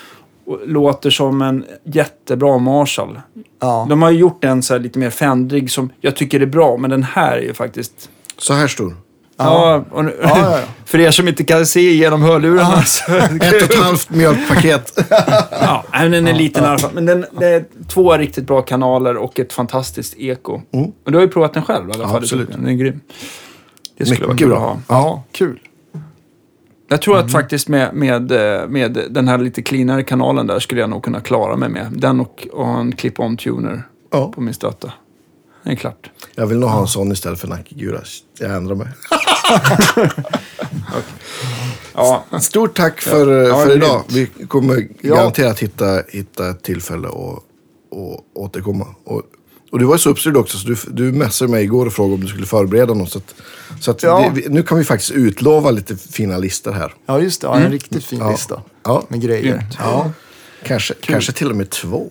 Och låter som en jättebra Marshall.
ja.
De har ju gjort en så lite mer fändrig som jag tycker är bra. Men den här är ju faktiskt
Så här stor.
Ja, nu,
Ja, ja. [LAUGHS]
för er som inte kan se genom hörlurarna så... [LAUGHS]
Ett och ett halvt mjölkpaket. [LAUGHS]
ja, den är liten i alla fall. Men den, det är två riktigt bra kanaler och ett fantastiskt eko.
Mm.
Och du har ju provat den själv i alla fall.
absolut.
Den är grym. Det skulle vara
Mycket
kul att
bra.
ja, kul.
Jag tror
Mm.
att faktiskt med, med, eh, med den här lite cleanare kanalen där skulle jag nog kunna klara mig med. Den och, och en clip-on-tuner
Ja.
på min stötta. Det är klart.
Jag vill nog ha en sån istället för Nacke Jag ändrar mig. [LAUGHS]
Ja,
Stort tack för,
Ja,
för
det
idag. Vi kommer
Ja.
garanterat hitta, hitta ett tillfälle och, och återkomma. Och, och du var ju så uppstyrd också, så du, du messade mig igår och frågade om du skulle förbereda något. Så att, så att
Ja.
vi, nu kan vi faktiskt utlova lite fina listor här.
Ja, just det. Ja, en riktigt fin
Ja.
lista
Ja.
med grejer. Ja.
Kanske, kanske till och med två.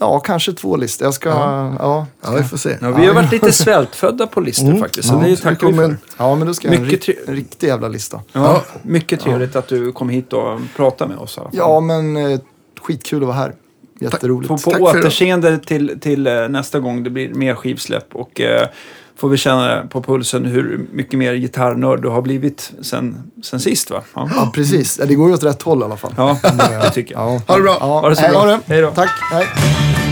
Ja, kanske två listor. Jag ska... Ja,
Ja, vi får se.
ja, vi har varit lite svältfödda på listor faktiskt. Så
Ja,
det tackar vi
kommer
ja men då ska jag ha en, en riktig jävla lista.
Ja, mycket trevligt att du kom hit och pratade med oss. i alla fall.
Ja, men eh, skitkul att vara här. Jätteroligt.
På, på
Tack
återseende till, till eh, nästa gång det blir mer skivsläpp. Och eh, får vi känna på pulsen hur mycket mer gitarrnörd du har blivit sen, sen sist va? Ja,
Ja, precis. Det går ju åt rätt håll i alla fall.
ja det tycker jag.
Ja.
Ha det bra.
Ja,
Ha det så
hej,
bra. Hej då.
Tack. Hej.